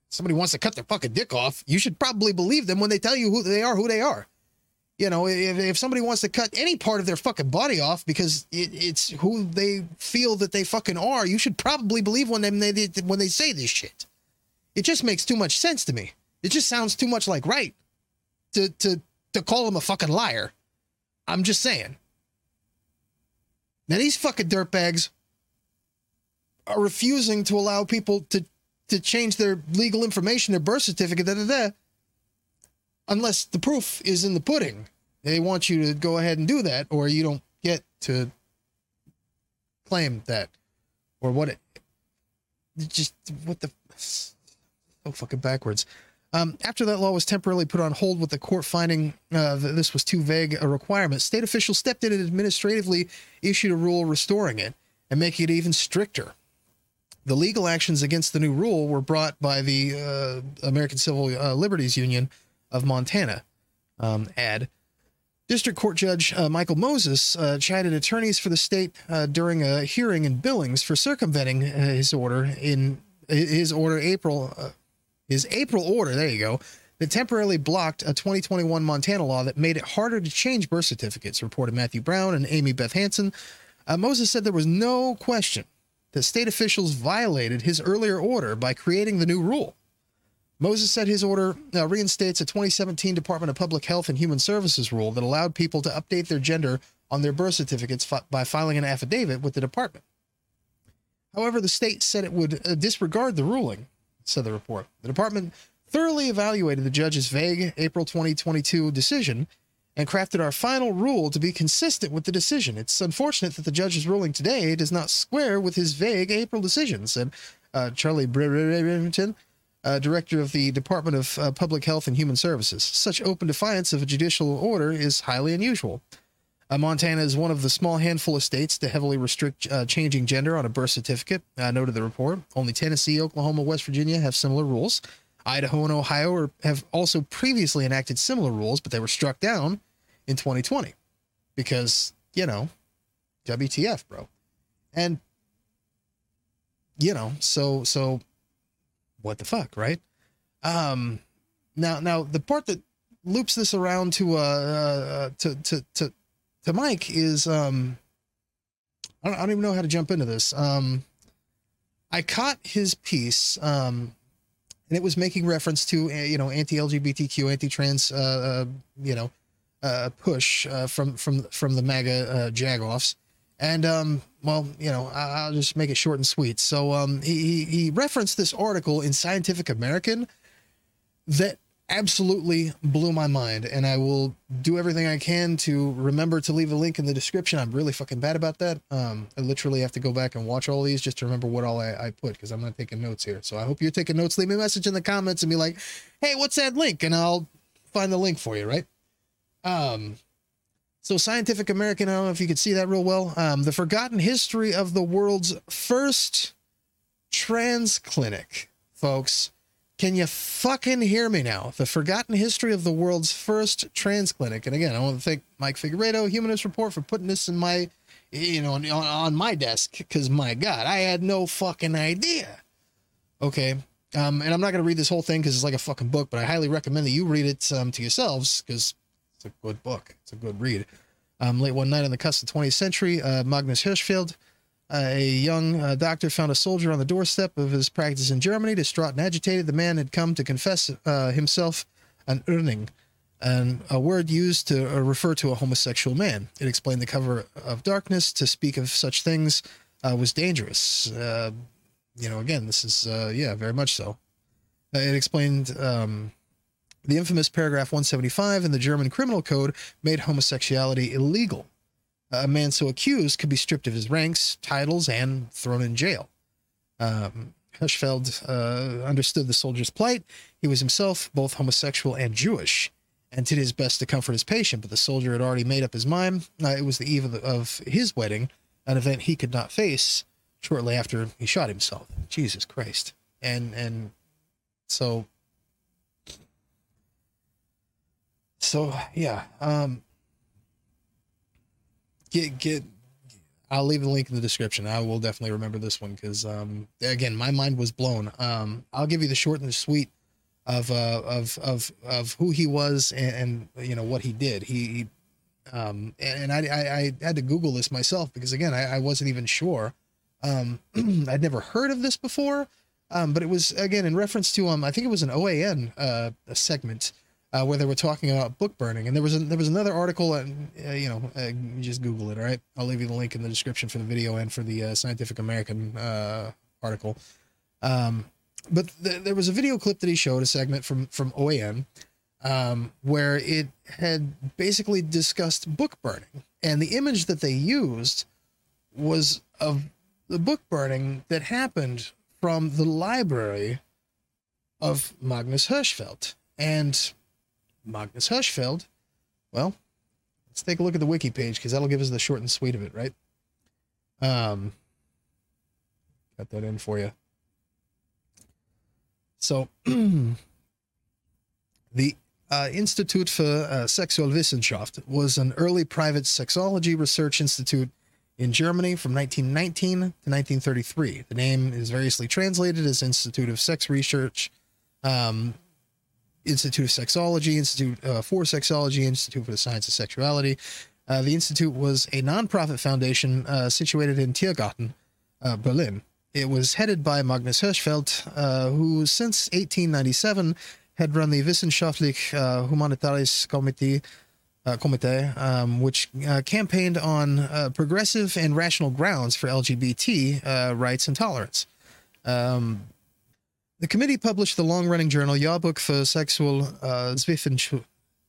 somebody wants to cut their fucking dick off, you should probably believe them when they tell you who they are, who they are. You know, if, if somebody wants to cut any part of their fucking body off because it, it's who they feel that they fucking are, you should probably believe when they, they when they say this shit. It just makes too much sense to me. It just sounds too much like right. to to to call him a fucking liar. I'm just saying. Now these fucking dirtbags are refusing to allow people to to change their legal information, their birth certificate, da da da, unless the proof is in the pudding. They want you to go ahead and do that, or you don't get to claim that, or what it. Just what the so fucking backwards. Um, after that law was temporarily put on hold with the court finding uh, that this was too vague a requirement, state officials stepped in and administratively issued a rule restoring it and making it even stricter. The legal actions against the new rule were brought by the uh, American Civil uh, Liberties Union of Montana, um, AD. District Court Judge uh, Michael Moses uh, chided attorneys for the state uh, during a hearing in Billings for circumventing uh, his order in his order April uh, his April order. There you go. That temporarily blocked a 2021 Montana law that made it harder to change birth certificates. Reported Matthew Brown and Amy Beth Hanson. Uh, Moses said there was no question that state officials violated his earlier order by creating the new rule. Moses said his order uh, reinstates a 2017 Department of Public Health and Human Services rule that allowed people to update their gender on their birth certificates fi- by filing an affidavit with the department. However, the state said it would uh, disregard the ruling, said the report. The department thoroughly evaluated the judge's vague April 2022 decision and crafted our final rule to be consistent with the decision. It's unfortunate that the judge's ruling today does not square with his vague April decision, said uh, Charlie Brereton, uh, director of the Department of uh, Public Health and Human Services. Such open defiance of a judicial order is highly unusual. Uh, Montana is one of the small handful of states to heavily restrict uh, changing gender on a birth certificate, uh, noted the report. Only Tennessee, Oklahoma, West Virginia have similar rules. Idaho and Ohio are, have also previously enacted similar rules, but they were struck down in 2020 because, you know, WTF, bro. And, you know, so, so what the fuck, right? Um, now, now the part that loops this around to, uh, uh to, to, to, to Mike is, um, I don't, I don't even know how to jump into this. Um, I caught his piece, um, and it was making reference to uh, you know anti-LGBTQ, anti-trans, uh, uh, you know, uh, push uh, from from from the MAGA uh, jagoffs, and um, well, you know, I- I'll just make it short and sweet. So um, he he- he referenced this article in Scientific American that absolutely blew my mind, and I will do everything I can to remember to leave a link in the description. I'm really fucking bad about that. Um, I literally have to go back and watch all these just to remember what all I, I put because I'm not taking notes here. So I hope you're taking notes. Leave me a message in the comments and be like, "Hey, what's that link?" and I'll find the link for you. Right? Um, so Scientific American. I don't know if you can see that real well. Um, the forgotten history of the world's first trans clinic, folks. Can you fucking hear me now? The forgotten history of the world's first trans clinic. And again, I want to thank Mike Figueredo, Humanist Report, for putting this in my, you know, on, on my desk. Because my God, I had no fucking idea. Okay. Um, and I'm not going to read this whole thing because it's like a fucking book, but I highly recommend that you read it um, to yourselves because it's a good book. It's a good read. Um, late one night on the cusp of the 20th century, uh, Magnus Hirschfeld, uh, a young uh, doctor, found a soldier on the doorstep of his practice in Germany. Distraught and agitated, the man had come to confess uh, himself an Urning, and a word used to uh, refer to a homosexual man. It explained the cover of darkness. To speak of such things was dangerous. You know, again, this is, yeah, very much so. It explained um, the infamous paragraph 175 in the German criminal code made homosexuality illegal. A man so accused could be stripped of his ranks, titles, and thrown in jail. Um, Hirschfeld uh, understood the soldier's plight. He was himself both homosexual and Jewish, and did his best to comfort his patient. But the soldier had already made up his mind. Uh, it was the eve of, the, of his wedding, an event he could not face. Shortly after he shot himself. Jesus Christ! And and so so yeah. Um, get get I'll leave the link in the description. I will definitely remember this one because um again my mind was blown. Um I'll give you the short and the sweet of uh of of of who he was and, and you know what he did. He, he um and I, I I had to Google this myself because again I, I wasn't even sure. Um [CLEARS THROAT] I'd never heard of this before. Um but it was again in reference to um I think it was an OAN uh segment uh, where they were talking about book burning. And there was a, there was another article, and uh, you know, uh, just Google it. All right, I'll leave you the link in the description for the video and for the uh, Scientific American uh, article. Um, but th- there was a video clip that he showed, a segment from from OAN, um, where it had basically discussed book burning, and the image that they used was of the book burning that happened from the library of Magnus Hirschfeld. And Magnus Hirschfeld, well, let's take a look at the wiki page because that'll give us the short and sweet of it, right? Um, got that in for you. So, [CLEARS THROAT] the uh, Institute for uh, Sexualwissenschaft was an early private sexology research institute in Germany from 1919 to 1933. The name is variously translated as Institute of Sex Research, um, Institute of Sexology, Institute uh, for Sexology, Institute for the Science of Sexuality. Uh, the institute was a nonprofit foundation uh, situated in Tiergarten, uh, Berlin. It was headed by Magnus Hirschfeld, uh, who since 1897 had run the Wissenschaftlich uh, Humanitäres Komitee, um, which campaigned on progressive and rational grounds for LGBT rights and tolerance. Um, the committee published the long-running journal Jahrbuch für Sexual uh,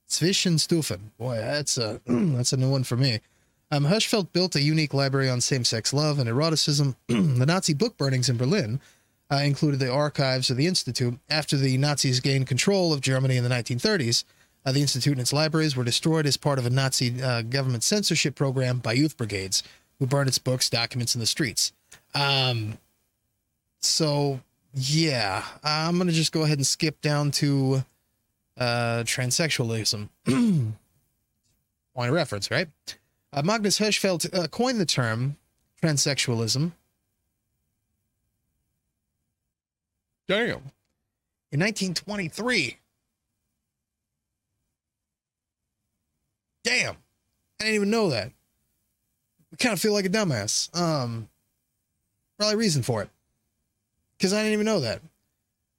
Zwischenstufen. Boy, that's a [CLEARS THROAT] that's a new one for me. Um, Hirschfeld built a unique library on same-sex love and eroticism. [CLEARS THROAT] the Nazi book burnings in Berlin uh, included the archives of the Institute. After the Nazis gained control of Germany in the 1930s, uh, the Institute and its libraries were destroyed as part of a Nazi uh, government censorship program by youth brigades who burned its books, documents in the streets. Um, so, yeah, I'm going to just go ahead and skip down to uh, transsexualism. [CLEARS THROAT] Point of reference, right? Uh, Magnus Hirschfeld uh, coined the term transsexualism. Damn. In 1923. Damn. I didn't even know that. I kind of feel like a dumbass. Um, probably reason for it. Because I didn't even know that.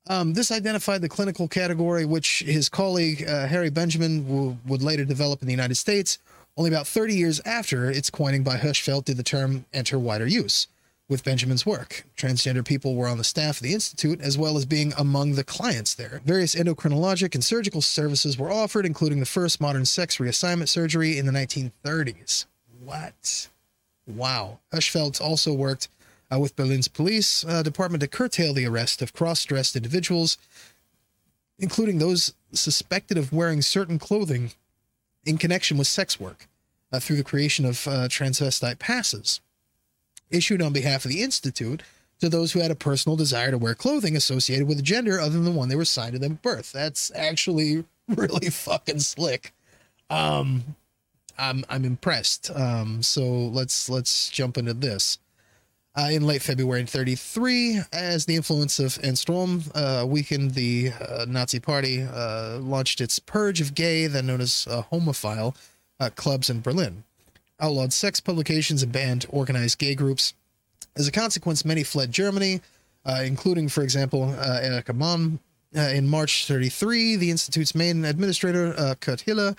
Um, this identified the clinical category which his colleague uh, Harry Benjamin w- would later develop in the United States, only about 30 years after its coining by Hirschfeld did the term enter wider use. With Benjamin's work, transgender people were on the staff of the Institute as well as being among the clients there. Various endocrinologic and surgical services were offered, including the first modern sex reassignment surgery in the 1930s. What? Wow. Hirschfeld also worked uh, with Berlin's police uh, department to curtail the arrest of cross dressed individuals, including those suspected of wearing certain clothing in connection with sex work, uh, through the creation of uh, transvestite passes issued on behalf of the Institute to those who had a personal desire to wear clothing associated with a gender other than the one they were assigned to them at birth. That's actually [LAUGHS] really fucking slick. Um, I'm I'm impressed. Um, so let's let's jump into this. Uh, in late February 33, as the influence of Ernst Röhm uh, weakened, the uh, Nazi Party uh, launched its purge of gay, then known as uh, homophile, uh, clubs in Berlin outlawed sex publications and banned organized gay groups. As a consequence, many fled Germany, including, for example, uh, Mann. In March 33, the Institute's main administrator, Kurt Hiller,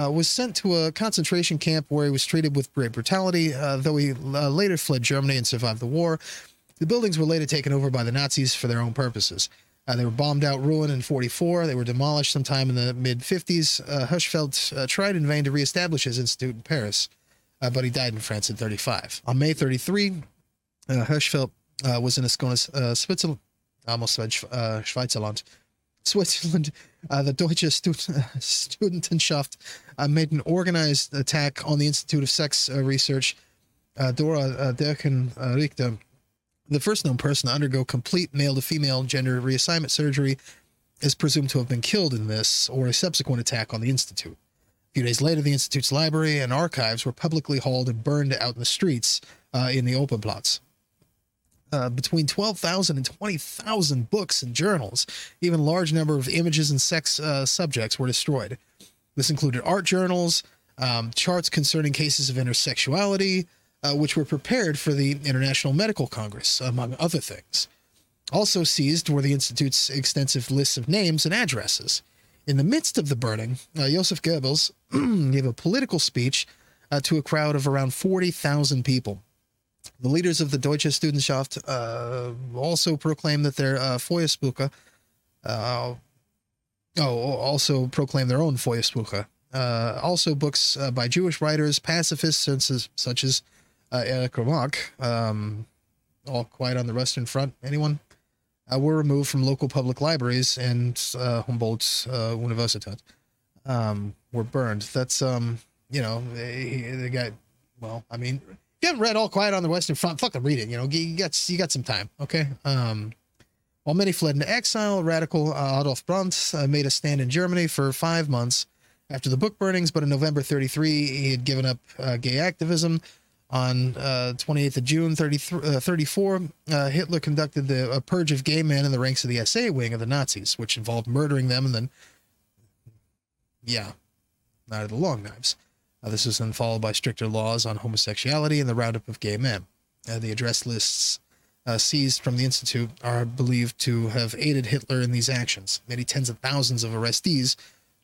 uh, was sent to a concentration camp where he was treated with great brutality, uh, though he uh, later fled Germany and survived the war. The buildings were later taken over by the Nazis for their own purposes. Uh, they were bombed out, ruined in 44. They were demolished sometime in the mid 50s. Uh, Hirschfeld uh, tried in vain to reestablish his institute in Paris uh, but he died in France in 35. On May 33, uh, Hirschfeld was in Ascona, Switzerland, almost said Schweizerland, Switzerland. Uh, the Deutsche Stud- [LAUGHS] Studentenschaft uh, made an organized attack on the Institute of Sex uh, Research. Uh, Dora uh, Dörchen uh, Richter, the first known person to undergo complete male to female gender reassignment surgery, is presumed to have been killed in this or a subsequent attack on the Institute. A few days later, the Institute's library and archives were publicly hauled and burned out in the streets in the Opernplatz. Uh, between 12,000 and 20,000 books and journals, even large number of images and sex uh, subjects were destroyed. This included art journals, um, charts concerning cases of intersexuality, uh, which were prepared for the International Medical Congress, among other things. Also seized were the Institute's extensive lists of names and addresses. In the midst of the burning, uh, Goebbels [CLEARS THROAT] gave a political speech uh, to a crowd of around 40,000 people. The leaders of the Deutsche Studentenschaft uh, also proclaim that their uh, Feuersprüche, uh, oh, also proclaim their own Feuersprüche. Uh, also, books uh, by Jewish writers, pacifists such as, uh, Erich Remarque, um, All Quiet on the Western Front, anyone? Uh, were removed from local public libraries and uh, Humboldt's Universität um, were burned. That's, um, you know, they, they got, well, I mean, you haven't read All Quiet on the Western Front, fucking read it. You know, you got you got some time, okay? Um, while many fled into exile, radical uh, Adolf Brand uh, made a stand in Germany for five months after the book burnings. But in November 33, he had given up uh, gay activism. On uh, 28th of June 33, uh, 34, uh, Hitler conducted the a purge of gay men in the ranks of the SA wing of the Nazis, which involved murdering them and then, yeah, not of the long knives. Uh, this was then followed by stricter laws on homosexuality and the roundup of gay men. Uh, the address lists uh, seized from the Institute are believed to have aided Hitler in these actions. Many tens of thousands of arrestees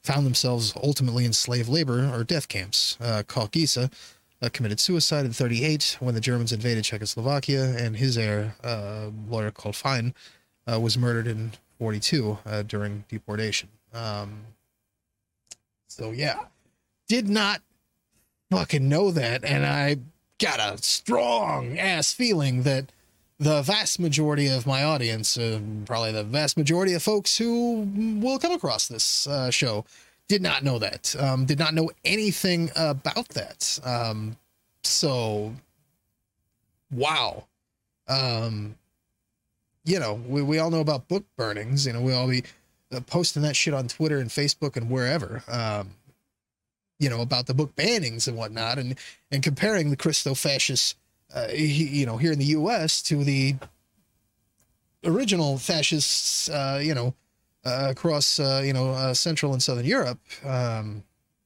found themselves ultimately in slave labor or death camps. Uh, Karl Giese uh, committed suicide in 38 when the Germans invaded Czechoslovakia, and his heir, uh, lawyer called Fein, uh, was murdered in 42 uh, during deportation. Um, so, yeah, did not fucking know that, and I got a strong ass feeling that the vast majority of my audience, uh, probably the vast majority of folks who will come across this uh, show, did not know that. Um, did not know anything about that. Um, so, wow. Um, you know, we, we all know about book burnings. You know, we all be uh, posting that shit on Twitter and Facebook and wherever. Um, you know about the book bannings and whatnot, and and comparing the Christo-fascist, uh, you know, here in the U.S. to the original fascists, uh, you know, uh, across uh, you know uh, Central and Southern Europe, um,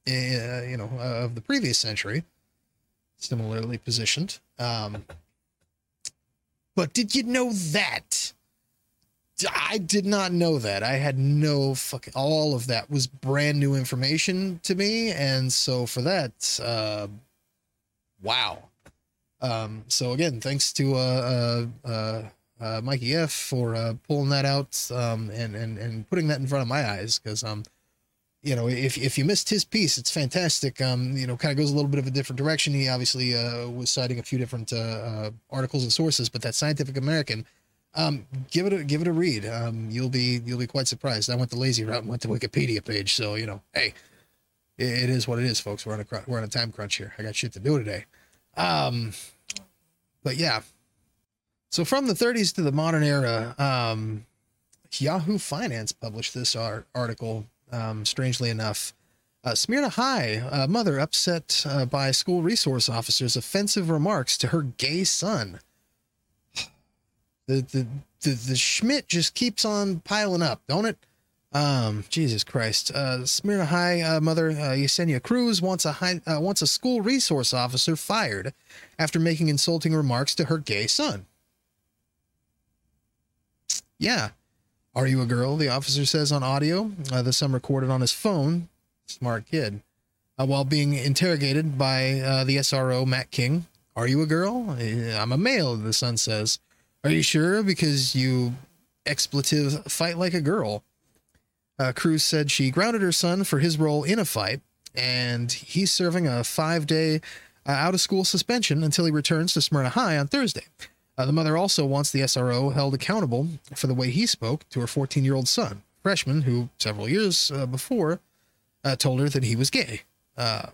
uh, you know, uh, of the previous century, similarly positioned. Um, but did you know that? I did not know that. I had no fucking. All of that was brand new information to me, and so for that, uh, wow. Um, so again, thanks to uh, uh, uh, uh, Mikey F for uh, pulling that out um, and and and putting that in front of my eyes because um, you know, if if you missed his piece, it's fantastic. Um, you know, kind of goes a little bit of a different direction. He obviously uh, was citing a few different uh, uh, articles and sources, but that Scientific American, um, give it a give it a read. Um, you'll be you'll be quite surprised. I went the lazy route and went to Wikipedia page, so you know, hey, it, it is what it is, folks. We're on a we're on a time crunch here. I got shit to do today. Um, but yeah. So from the 30s to the modern era, um, Yahoo Finance published this art- article. Um, strangely enough, uh, Smyrna High, mother upset uh, by school resource officers' offensive remarks to her gay son. The the the, the Schmidt just keeps on piling up, don't it? Um, Jesus Christ. Uh, Smyrna High uh, mother uh, Yesenia Cruz wants a high, uh, wants a school resource officer fired after making insulting remarks to her gay son. Yeah. Are you a girl? The officer says on audio. Uh, the son recorded on his phone. Smart kid. Uh, while being interrogated by uh, the SRO, Matt King. Are you a girl? "Uh, I'm a male, the son says. Are you sure? Because you expletive fight like a girl. Uh, Cruz said she grounded her son for his role in a fight, and he's serving a five day uh, out of school suspension until he returns to Smyrna High on Thursday. Uh, the mother also wants the SRO held accountable for the way he spoke to her 14 year old son, freshman, who several years uh, before uh, told her that he was gay. Uh,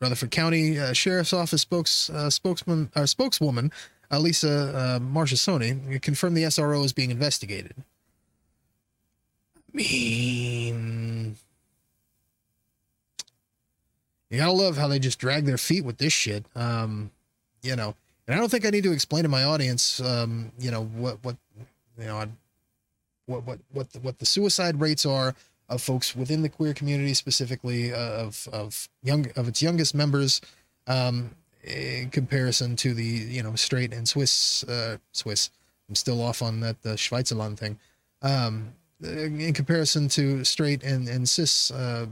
Rutherford County Sheriff's Office spokes, spokesman, spokeswoman uh, Lisa uh, Marchesoni confirmed the SRO is being investigated. I mean, you gotta love how they just drag their feet with this shit. Um, you know, and I don't think I need to explain to my audience, um, you know, what what you know, what what what the, what the suicide rates are of folks within the queer community, specifically uh, of of young of its youngest members, um, in comparison to the you know straight and Swiss uh, Swiss. I'm still off on that uh, Schweizerland thing. Um, uh, in comparison to straight and and cis, uh,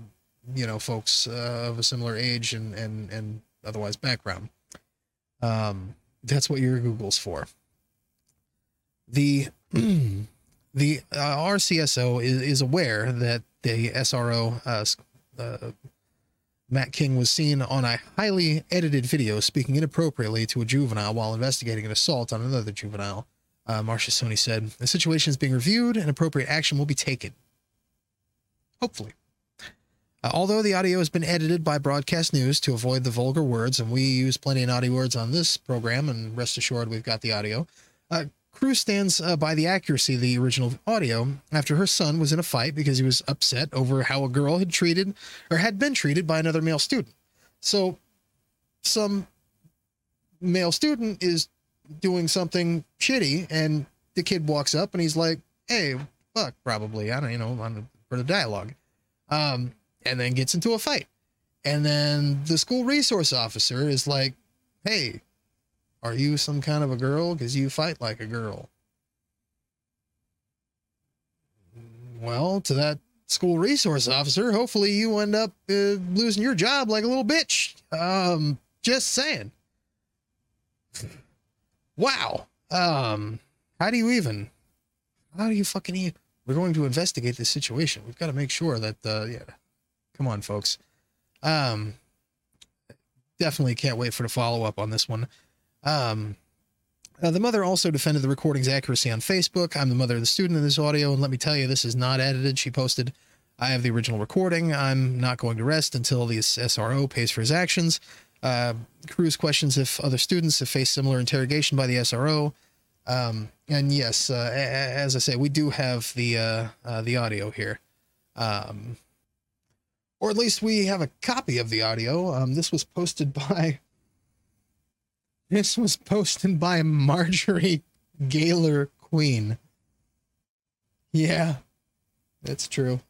you know, folks uh, of a similar age and and and otherwise background. Um, that's what your Google's for. The [CLEARS THROAT] the uh, RCSO is, is aware that the SRO uh, Matt King was seen on a highly edited video speaking inappropriately to a juvenile while investigating an assault on another juvenile. Uh, Marchesoni said, The situation is being reviewed and appropriate action will be taken. Hopefully. Uh, although the audio has been edited by Broadcast News to avoid the vulgar words, and we use plenty of naughty words on this program, and rest assured we've got the audio, uh, Cruz stands uh, by the accuracy of the original audio after her son was in a fight because he was upset over how a girl had treated or had been treated by another male student. So, some male student is doing something shitty, and the kid walks up and he's like, "Hey, fuck," probably. I don't, you know, for the dialogue, um, and then gets into a fight, and then the school resource officer is like, "Hey, are you some kind of a girl? Because you fight like a girl." Well, to that school resource officer, hopefully you end up uh, losing your job like a little bitch. Um, just saying. [LAUGHS] Wow. Um, how do you even? How do you fucking? E- We're going to investigate this situation. We've got to make sure that. Uh, yeah. Come on, folks. Um, definitely can't wait for the follow up on this one. Um, uh, the mother also defended the recording's accuracy on Facebook. I'm the mother of the student in this audio, and let me tell you, this is not edited. She posted, I have the original recording. I'm not going to rest until the SRO pays for his actions. Uh, Cruz questions if other students have faced similar interrogation by the SRO. Um, and yes, uh, as I say, we do have the uh, uh, the audio here, um, or at least we have a copy of the audio. Um, this was posted [LAUGHS] by this was posted by Marjorie Gaylor Queen. Yeah, that's true.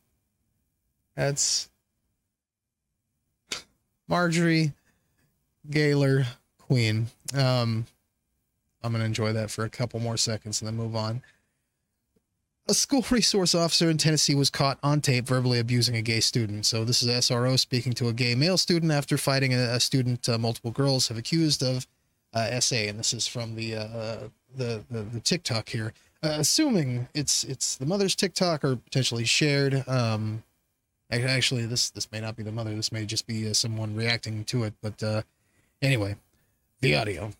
That's Marjorie Gaylor Queen. Um, I'm going to enjoy that for a couple more seconds and then move on. A school resource officer in Tennessee was caught on tape verbally abusing a gay student. So, this is SRO speaking to a gay male student after fighting a, a student uh, multiple girls have accused of uh, SA. And this is from the, uh, the, the, the TikTok here. Uh, assuming it's it's the mother's TikTok or potentially shared. Um, actually, this this may not be the mother. This may just be uh, someone reacting to it. But uh, anyway, the audio.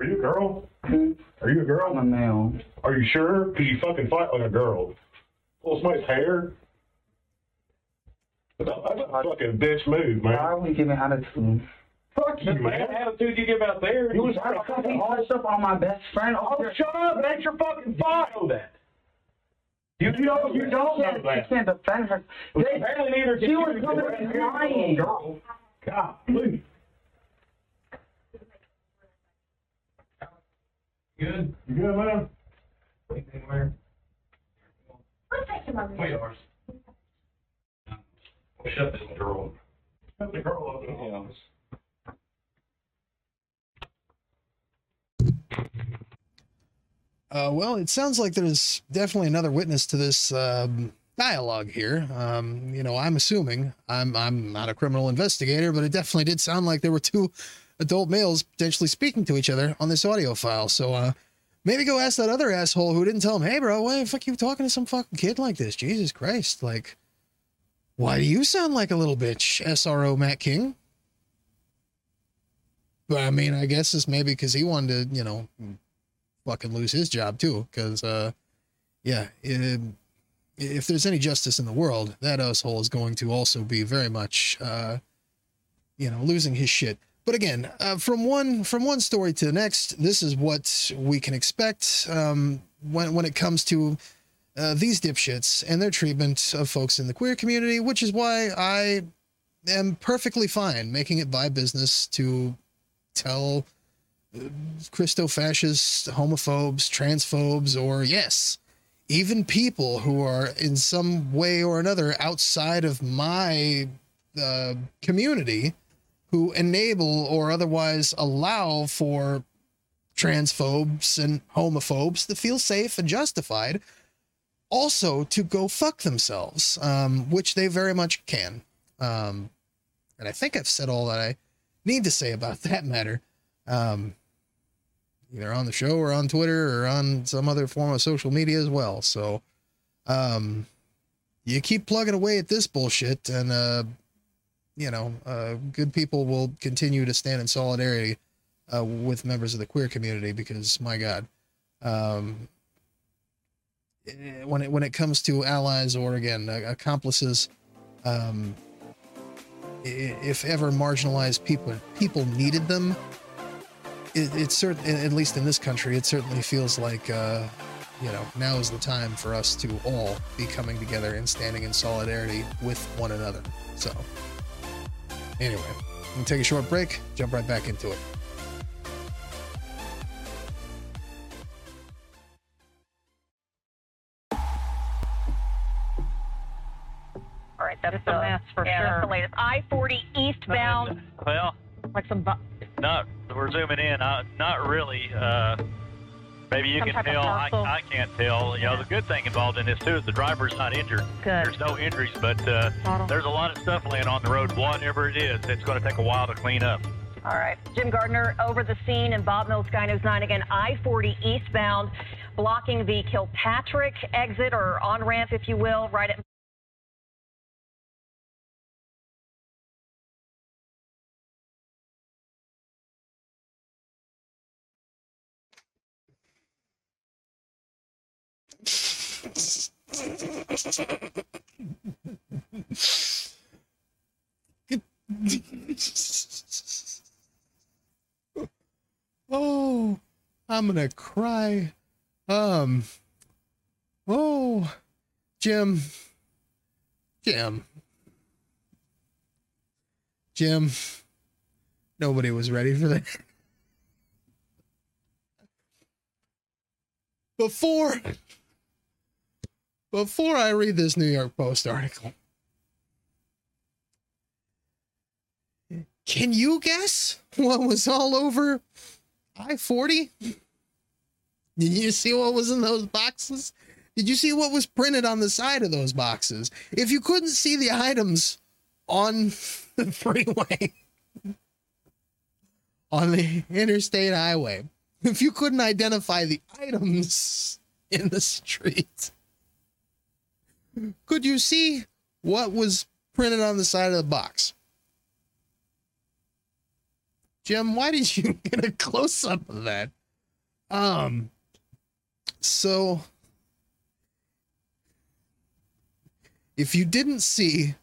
Are you a girl? Are you a girl? I'm a male. Are you sure? Because you fucking fight like a girl. Well, somebody's hair. That's a, that's a fucking bitch move, man. Why are we giving attitude? Fuck you, man. What attitude you give out there? You was fucking all stuff on my best friend. Oh, shut up! It ain't your fucking fault. You know that. You, you know you don't know that. She can't defend her. Well, apparently neither can She you. was because coming you're a crying. Girl. God, please. Good. You good, man? Anything where? Wait, ours. We'll shut this girl. Shut the girl up in the office. Uh, well, it sounds like there's definitely another witness to this um, dialogue here. Um, you know, I'm assuming I'm I'm not a criminal investigator, but it definitely did sound like there were two adult males potentially speaking to each other on this audio file. So uh, maybe go ask that other asshole who didn't tell him, "Hey, bro, why the fuck you talking to some fucking kid like this? Jesus Christ! Like, why do you sound like a little bitch, SRO Matt King?" But I mean, I guess it's maybe because he wanted to, you know, fucking lose his job too. Because, uh, yeah, if, if there's any justice in the world, that asshole is going to also be very much, uh, you know, losing his shit. But again, uh, from one from one story to the next, this is what we can expect um, when when it comes to uh, these dipshits and their treatment of folks in the queer community. Which is why I am perfectly fine making it my business to tell Christo fascists, homophobes, transphobes, or yes, even people who are in some way or another outside of my uh, community who enable or otherwise allow for transphobes and homophobes to feel safe and justified also to go fuck themselves, um, which they very much can. Um, and I think I've said all that I need to say about [LAUGHS] that matter, um, either on the show or on Twitter or on some other form of social media as well. So, um, you keep plugging away at this bullshit, and uh, you know, uh, good people will continue to stand in solidarity uh, with members of the queer community because, my God, um, when it when it comes to allies or again accomplices, um, if ever marginalized people people needed them, it, it's certain at least in this country, it certainly feels like uh, you know now is the time for us to all be coming together and standing in solidarity with one another. So anyway, we'll take a short break, jump right back into it. For yeah, sure. That's the latest. I-40 eastbound. Well, like some. Not we're zooming in. Uh, not really. Uh, maybe you can tell. I. I can't tell. You know, the good thing involved in this too is the driver's not injured. Good. There's no injuries, but uh, there's a lot of stuff laying on the road. Whatever it is, it's going to take a while to clean up. All right. Jim Gardner over the scene in Bob Mills Sky News 9 again. I-40 eastbound, blocking the Kilpatrick exit or on ramp, if you will, right at [LAUGHS] oh, I'm gonna cry. Um. Oh, Jim. Jim. Jim. Nobody was ready for that. [LAUGHS] Before before I read this New York Post article, can you guess what was all over I 40? Did you see what was in those boxes? Did you see what was printed on the side of those boxes? If you couldn't see the items on [LAUGHS] the freeway, on the interstate highway, if you couldn't identify the items in the street, could you see what was printed on the side of the box? Jim, why did you [LAUGHS] get a close up of that? Um, so if you didn't see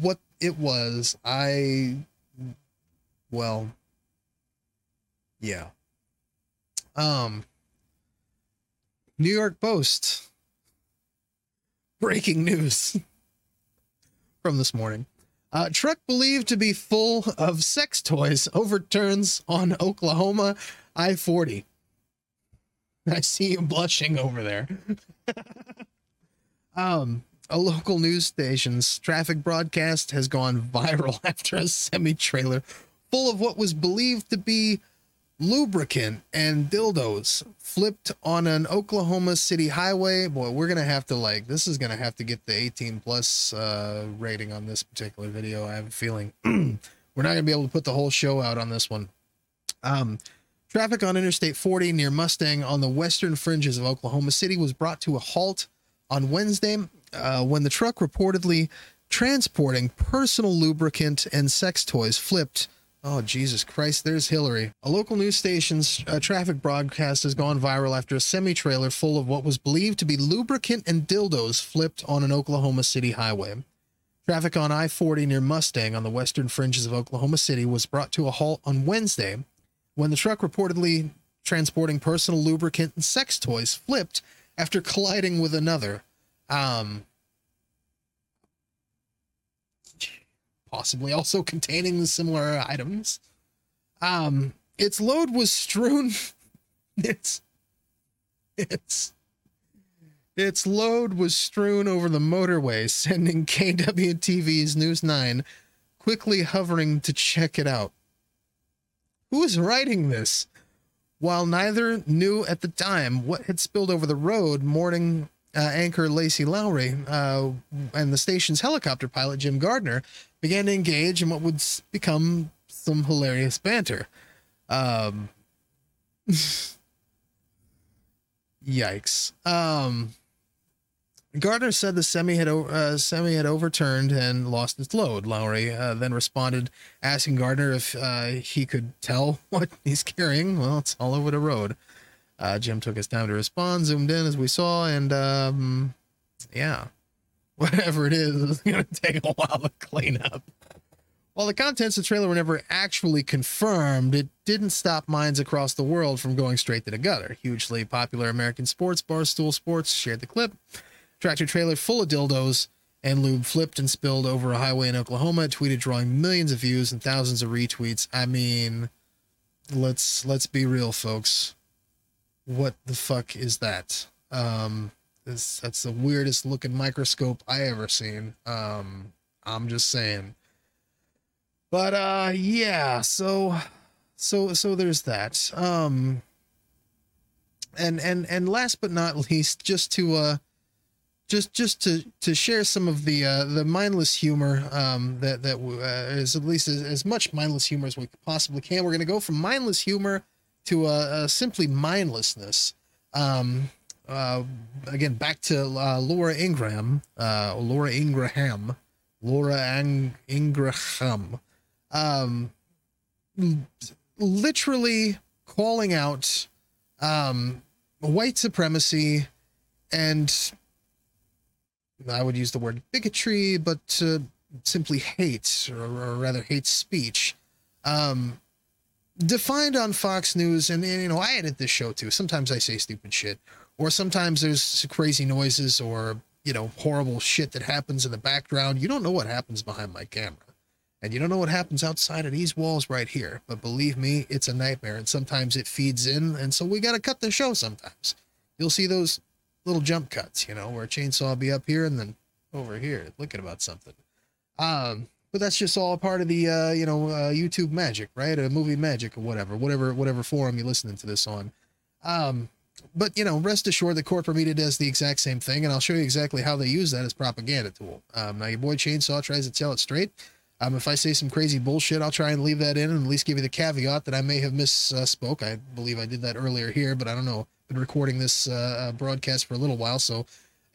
what it was, I, well, yeah. Um, New York Post breaking news [LAUGHS] from this morning. Uh, truck believed to be full of sex toys overturns on Oklahoma I 40. I see you blushing over there. [LAUGHS] um, a local news station's traffic broadcast has gone viral [LAUGHS] after a semi trailer full of what was believed to be lubricant and dildos flipped on an Oklahoma City highway. Boy, we're gonna have to like this is gonna have to get the 18 plus uh, rating on this particular video. I have a feeling [CLEARS THROAT] we're not gonna be able to put the whole show out on this one. Um, traffic on Interstate 40 near Mustang on the western fringes of Oklahoma City was brought to a halt on Wednesday uh, when the truck reportedly transporting personal lubricant and sex toys flipped Oh, Jesus Christ, there's Hillary. A local news station's uh, traffic broadcast has gone viral after a semi trailer full of what was believed to be lubricant and dildos flipped on an Oklahoma City highway. Traffic on I 40 near Mustang on the western fringes of Oklahoma City was brought to a halt on Wednesday when the truck reportedly transporting personal lubricant and sex toys flipped after colliding with another. Um, possibly also containing similar items. Um, its load was strewn. [LAUGHS] Its its its load was strewn over the motorway, sending [LAUGHS] KWTV's News 9 quickly hovering to check it out. Who is writing this? While neither knew at the time what had spilled over the road, morning uh, anchor Lacey Lowry uh, and the station's helicopter pilot Jim Gardner began to engage in what would become some hilarious banter. Um, [LAUGHS] yikes. Um, Gardner said the semi had uh, semi had overturned and lost its load. Lowry uh, then responded, asking Gardner if uh, he could tell [LAUGHS] what he's carrying. Well, it's all over the road. Uh, Jim took his time to respond, zoomed in as we saw, and um, yeah, [LAUGHS] whatever it is, it's going [LAUGHS] to take a while to clean up. While the contents of the trailer were never actually confirmed, it didn't stop minds across the world from going straight to the gutter. Hugely popular American sports, Barstool Sports, shared the clip. Tractor trailer full of dildos and lube flipped and spilled over a highway in Oklahoma. Tweeted, drawing millions of views and thousands of retweets. I mean, let's let's be real, folks. What the fuck is that? Um, this, that's the weirdest looking microscope I ever seen. Um, I'm just saying. But uh, yeah. So, so so there's that. Um, and and and last but not [LAUGHS] least, just to uh just just to to share some of the uh, the mindless humor um, that that uh, is at least as, as much mindless humor as we possibly can. We're to go from mindless humor to uh, simply mindlessness. Um, uh, again, back to uh, Laura Ingraham, uh, Laura Ingraham, Laura Ang- Ingraham, um, literally calling out um, white supremacy and I would use the word bigotry, but uh, simply hate, or, or rather hate speech, um, defined on Fox News. And, and, you know, I edit this show too. Sometimes I say stupid shit, or sometimes there's crazy noises or, you know, horrible shit that happens in the background. You don't know what happens behind my camera. And you don't know what happens outside of these walls right here. But believe me, it's a nightmare. And sometimes it feeds in. And so we got to cut the show sometimes. You'll see those little jump cuts, you know, where a chainsaw will be up here and then over here looking about something. Um, but that's just all part of the uh, you know uh, YouTube magic, right? A movie magic or whatever, whatever whatever forum you're listening to this on. Um, but you know, rest assured, the corporate media does the exact same thing, and I'll show you exactly how they use that as propaganda tool. Um, now, your boy Chainsaw tries to tell it straight. Um, if I say some crazy bullshit, I'll try and leave that in and at least give you the caveat that I may have misspoke. I believe I did that earlier here, but I don't know. Been recording this uh, broadcast for a little while, so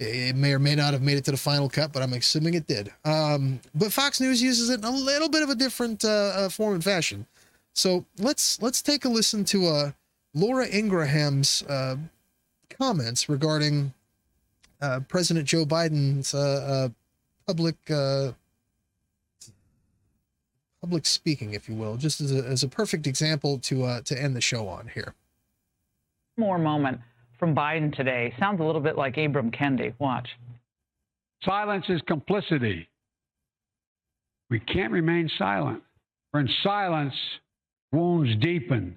it may or may not have made it to the final cut, but I'm assuming it did. Um, but Fox News uses it in a little bit of a different uh, uh, form and fashion. So let's let's take a listen to uh, Laura Ingraham's uh, comments regarding uh, President Joe Biden's uh, uh, public public speaking, if you will, just as a, as a perfect example to to end the show on here. more moment from Biden today. Sounds a little bit like Ibram Kendi. Watch. Silence is complicity. We can't remain silent. For in silence, wounds deepen.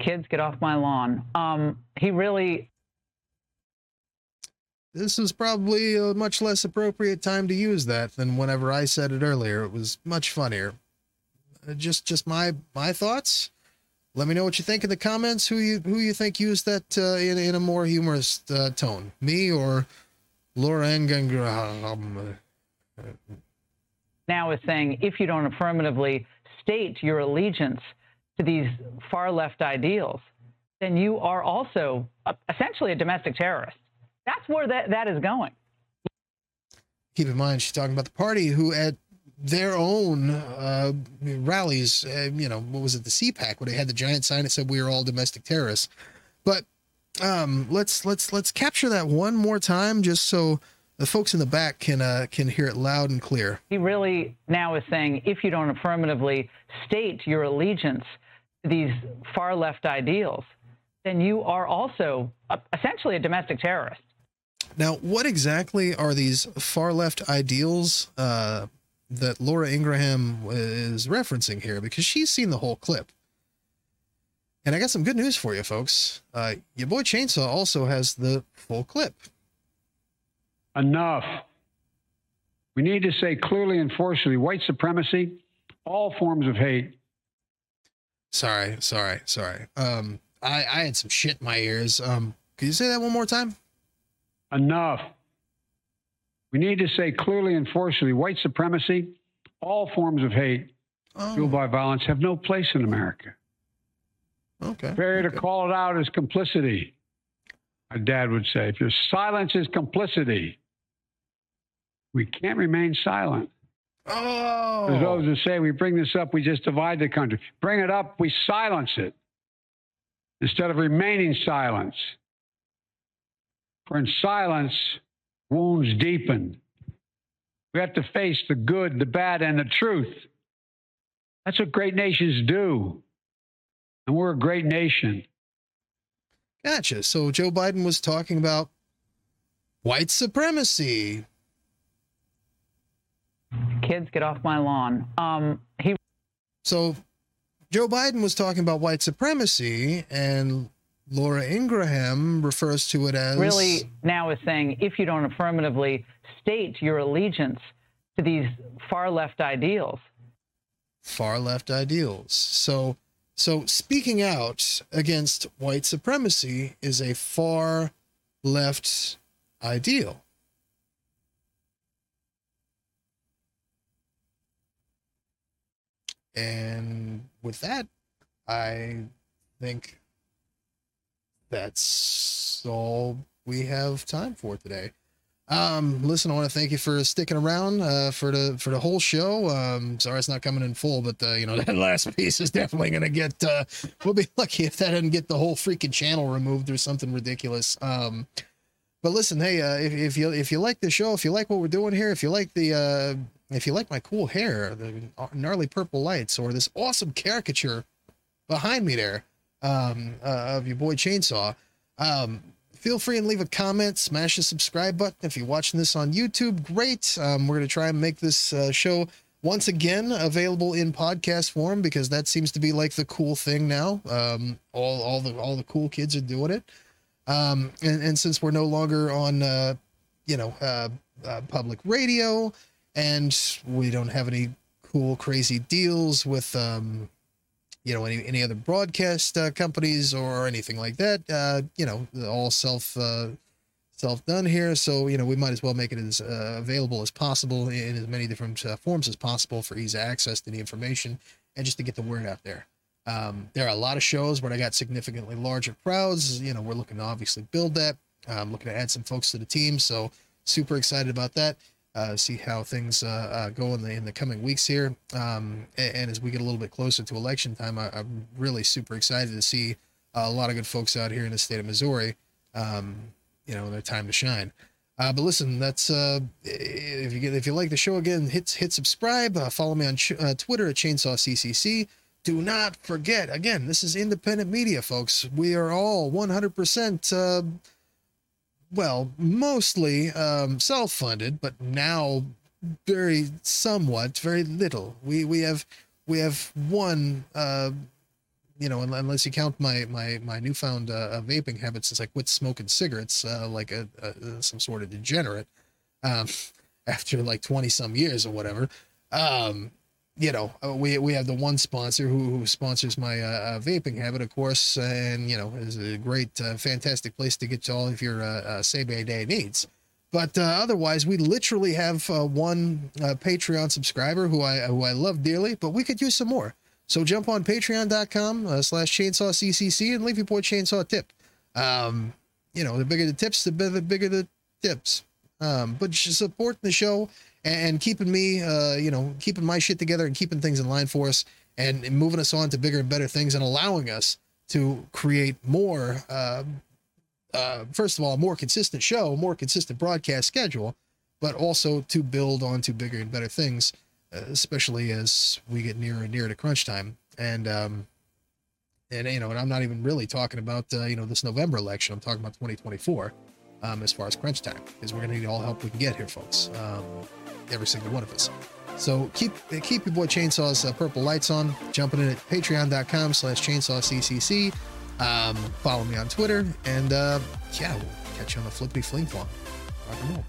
Kids, get off my lawn. Um, he really This is probably a much less appropriate time to use that than whenever I said it earlier. It was much funnier. Uh, Just just my my thoughts. Let me know what you think in the comments. Who you who you think used that uh, in in a more humorous uh, tone, me or Laura Engengraham? now is saying if you don't affirmatively state your allegiance to these far left ideals, then you are also uh, essentially a domestic terrorist. That's where that, that is going. Keep in mind, she's talking about the party who at their own uh, rallies, uh, you know, what was it, the CPAC, where they had the giant sign that said we are all domestic terrorists. But um, let's let's let's capture that one more time, just so the folks in the back can uh, can hear it loud and clear. He really now is saying if you don't affirmatively state your allegiance to these far left ideals, then you are also uh, essentially a domestic terrorist. Now, what exactly are these far left ideals uh, that Laura Ingraham is referencing here? Because she's seen the whole clip. And I got some good news for you, folks. Uh, your boy Chainsaw also has the full clip. Enough. We need to say clearly and forcefully white supremacy, all forms of hate, Sorry, sorry, sorry. Um, I I had some shit in my ears. Um, could you say that one more time? Enough. We need to say clearly and forcefully white supremacy, all forms of hate oh. fueled by violence have no place in America. Okay. Fair to call it out as complicity. My dad would say, if your silence is complicity, we can't remain silent. Oh. There's those who say we bring this up, we just divide the country. Bring it up, we silence it instead of remaining silent. For in silence, wounds deepen. We have to face the good, the bad, and the truth. That's what great nations do. And we're a great nation. Gotcha. So Joe Biden was talking about white supremacy. Kids, get off my lawn. Um, he. So Joe Biden was talking about white supremacy, and Laura Ingraham refers to it as really now is saying if you don't affirmatively state your allegiance to these far left ideals, far left ideals. So so speaking out against white supremacy is a far left ideal. And with that, I think that's all we have time for today. Um, listen, I want to thank you for sticking around uh, for the for the whole show. Um, sorry it's not coming in full, but uh, you know [LAUGHS] that last piece is definitely gonna get. Uh, we'll be [LAUGHS] lucky if that doesn't get the whole freaking channel removed or something ridiculous. Um, but listen, hey, uh, if, if you if you like the show, if you like what we're doing here, if you like the uh, if you like my cool hair, the gnarly purple lights, or this awesome caricature behind me there um, uh, of your boy Chainsaw. Um, feel free and leave a comment, smash the subscribe button. If you're watching this on YouTube, great. Um, we're going to try and make this uh, show once again available in podcast form because that seems to be like the cool thing now. Um, all, all the all the cool kids are doing it. Um, and, and since we're no longer on, uh, you know, uh, uh, public radio, and we don't have any cool, crazy deals with, um, you know, any any other broadcast uh, companies or anything like that. Uh, you know, all self uh, self done here. So you know, we might as well make it as uh, available as possible in as many different uh, forms as possible for ease of access to the information and just to get the word out there. Um, there are a lot of shows where I got significantly larger crowds. You know, we're looking to obviously build that. I'm looking to add some folks to the team, so super excited about that. Uh, see how things uh, uh, go in the in the coming weeks here. Um, and, and, as we get a little bit closer to election time, I, am really super excited to see a lot of good folks out here in the state of Missouri. Um, you know, their time to shine. Uh, but listen, that's uh, if you get if you like the show again, hit hit subscribe. Uh, follow me on ch- Twitter at Chainsaw CCC. Do not forget, again, this is independent media, folks. We are all 100% well, mostly um, self-funded, but now very somewhat, very little. We we have we have one, uh, you know, unless you count my my my newfound uh, vaping habit since I quit smoking cigarettes, uh, like a, a, some sort of degenerate, um, [LAUGHS] after like twenty some years or whatever. Um, you know, uh, we we have the one sponsor who, who sponsors my uh, uh, vaping habit, of course, and you know, is a great, uh, fantastic place to get to all of your uh, uh, Day needs. But uh, otherwise, we literally have one Patreon subscriber who I who I love dearly, but we could use some more. So jump on patreon.com slash chainsaw ccc and leave your boy chainsaw tip. Um, you know, the bigger the tips, the bigger, the tips. Um, but supporting the show and keeping me, uh, you know, keeping my shit together and keeping things in line for us and moving us on to bigger and better things and allowing us to create more, uh, uh, first of all, a more consistent show, a more consistent broadcast schedule, but also to build on to bigger and better things, uh, especially as we get nearer and nearer to crunch time. And, um, and you know, and I'm not even really talking about uh, you know this November election. I'm talking about 2024 um, as far as crunch time, because we're gonna need all help we can get here, folks. Um, every single one of us. So keep keep your boy Chainsaw's uh, purple lights on. Jumping in at patreon.com slash chainsawccc. Um, follow me on Twitter. And uh, yeah, we'll catch you on the flippity fling flong. Rock and roll.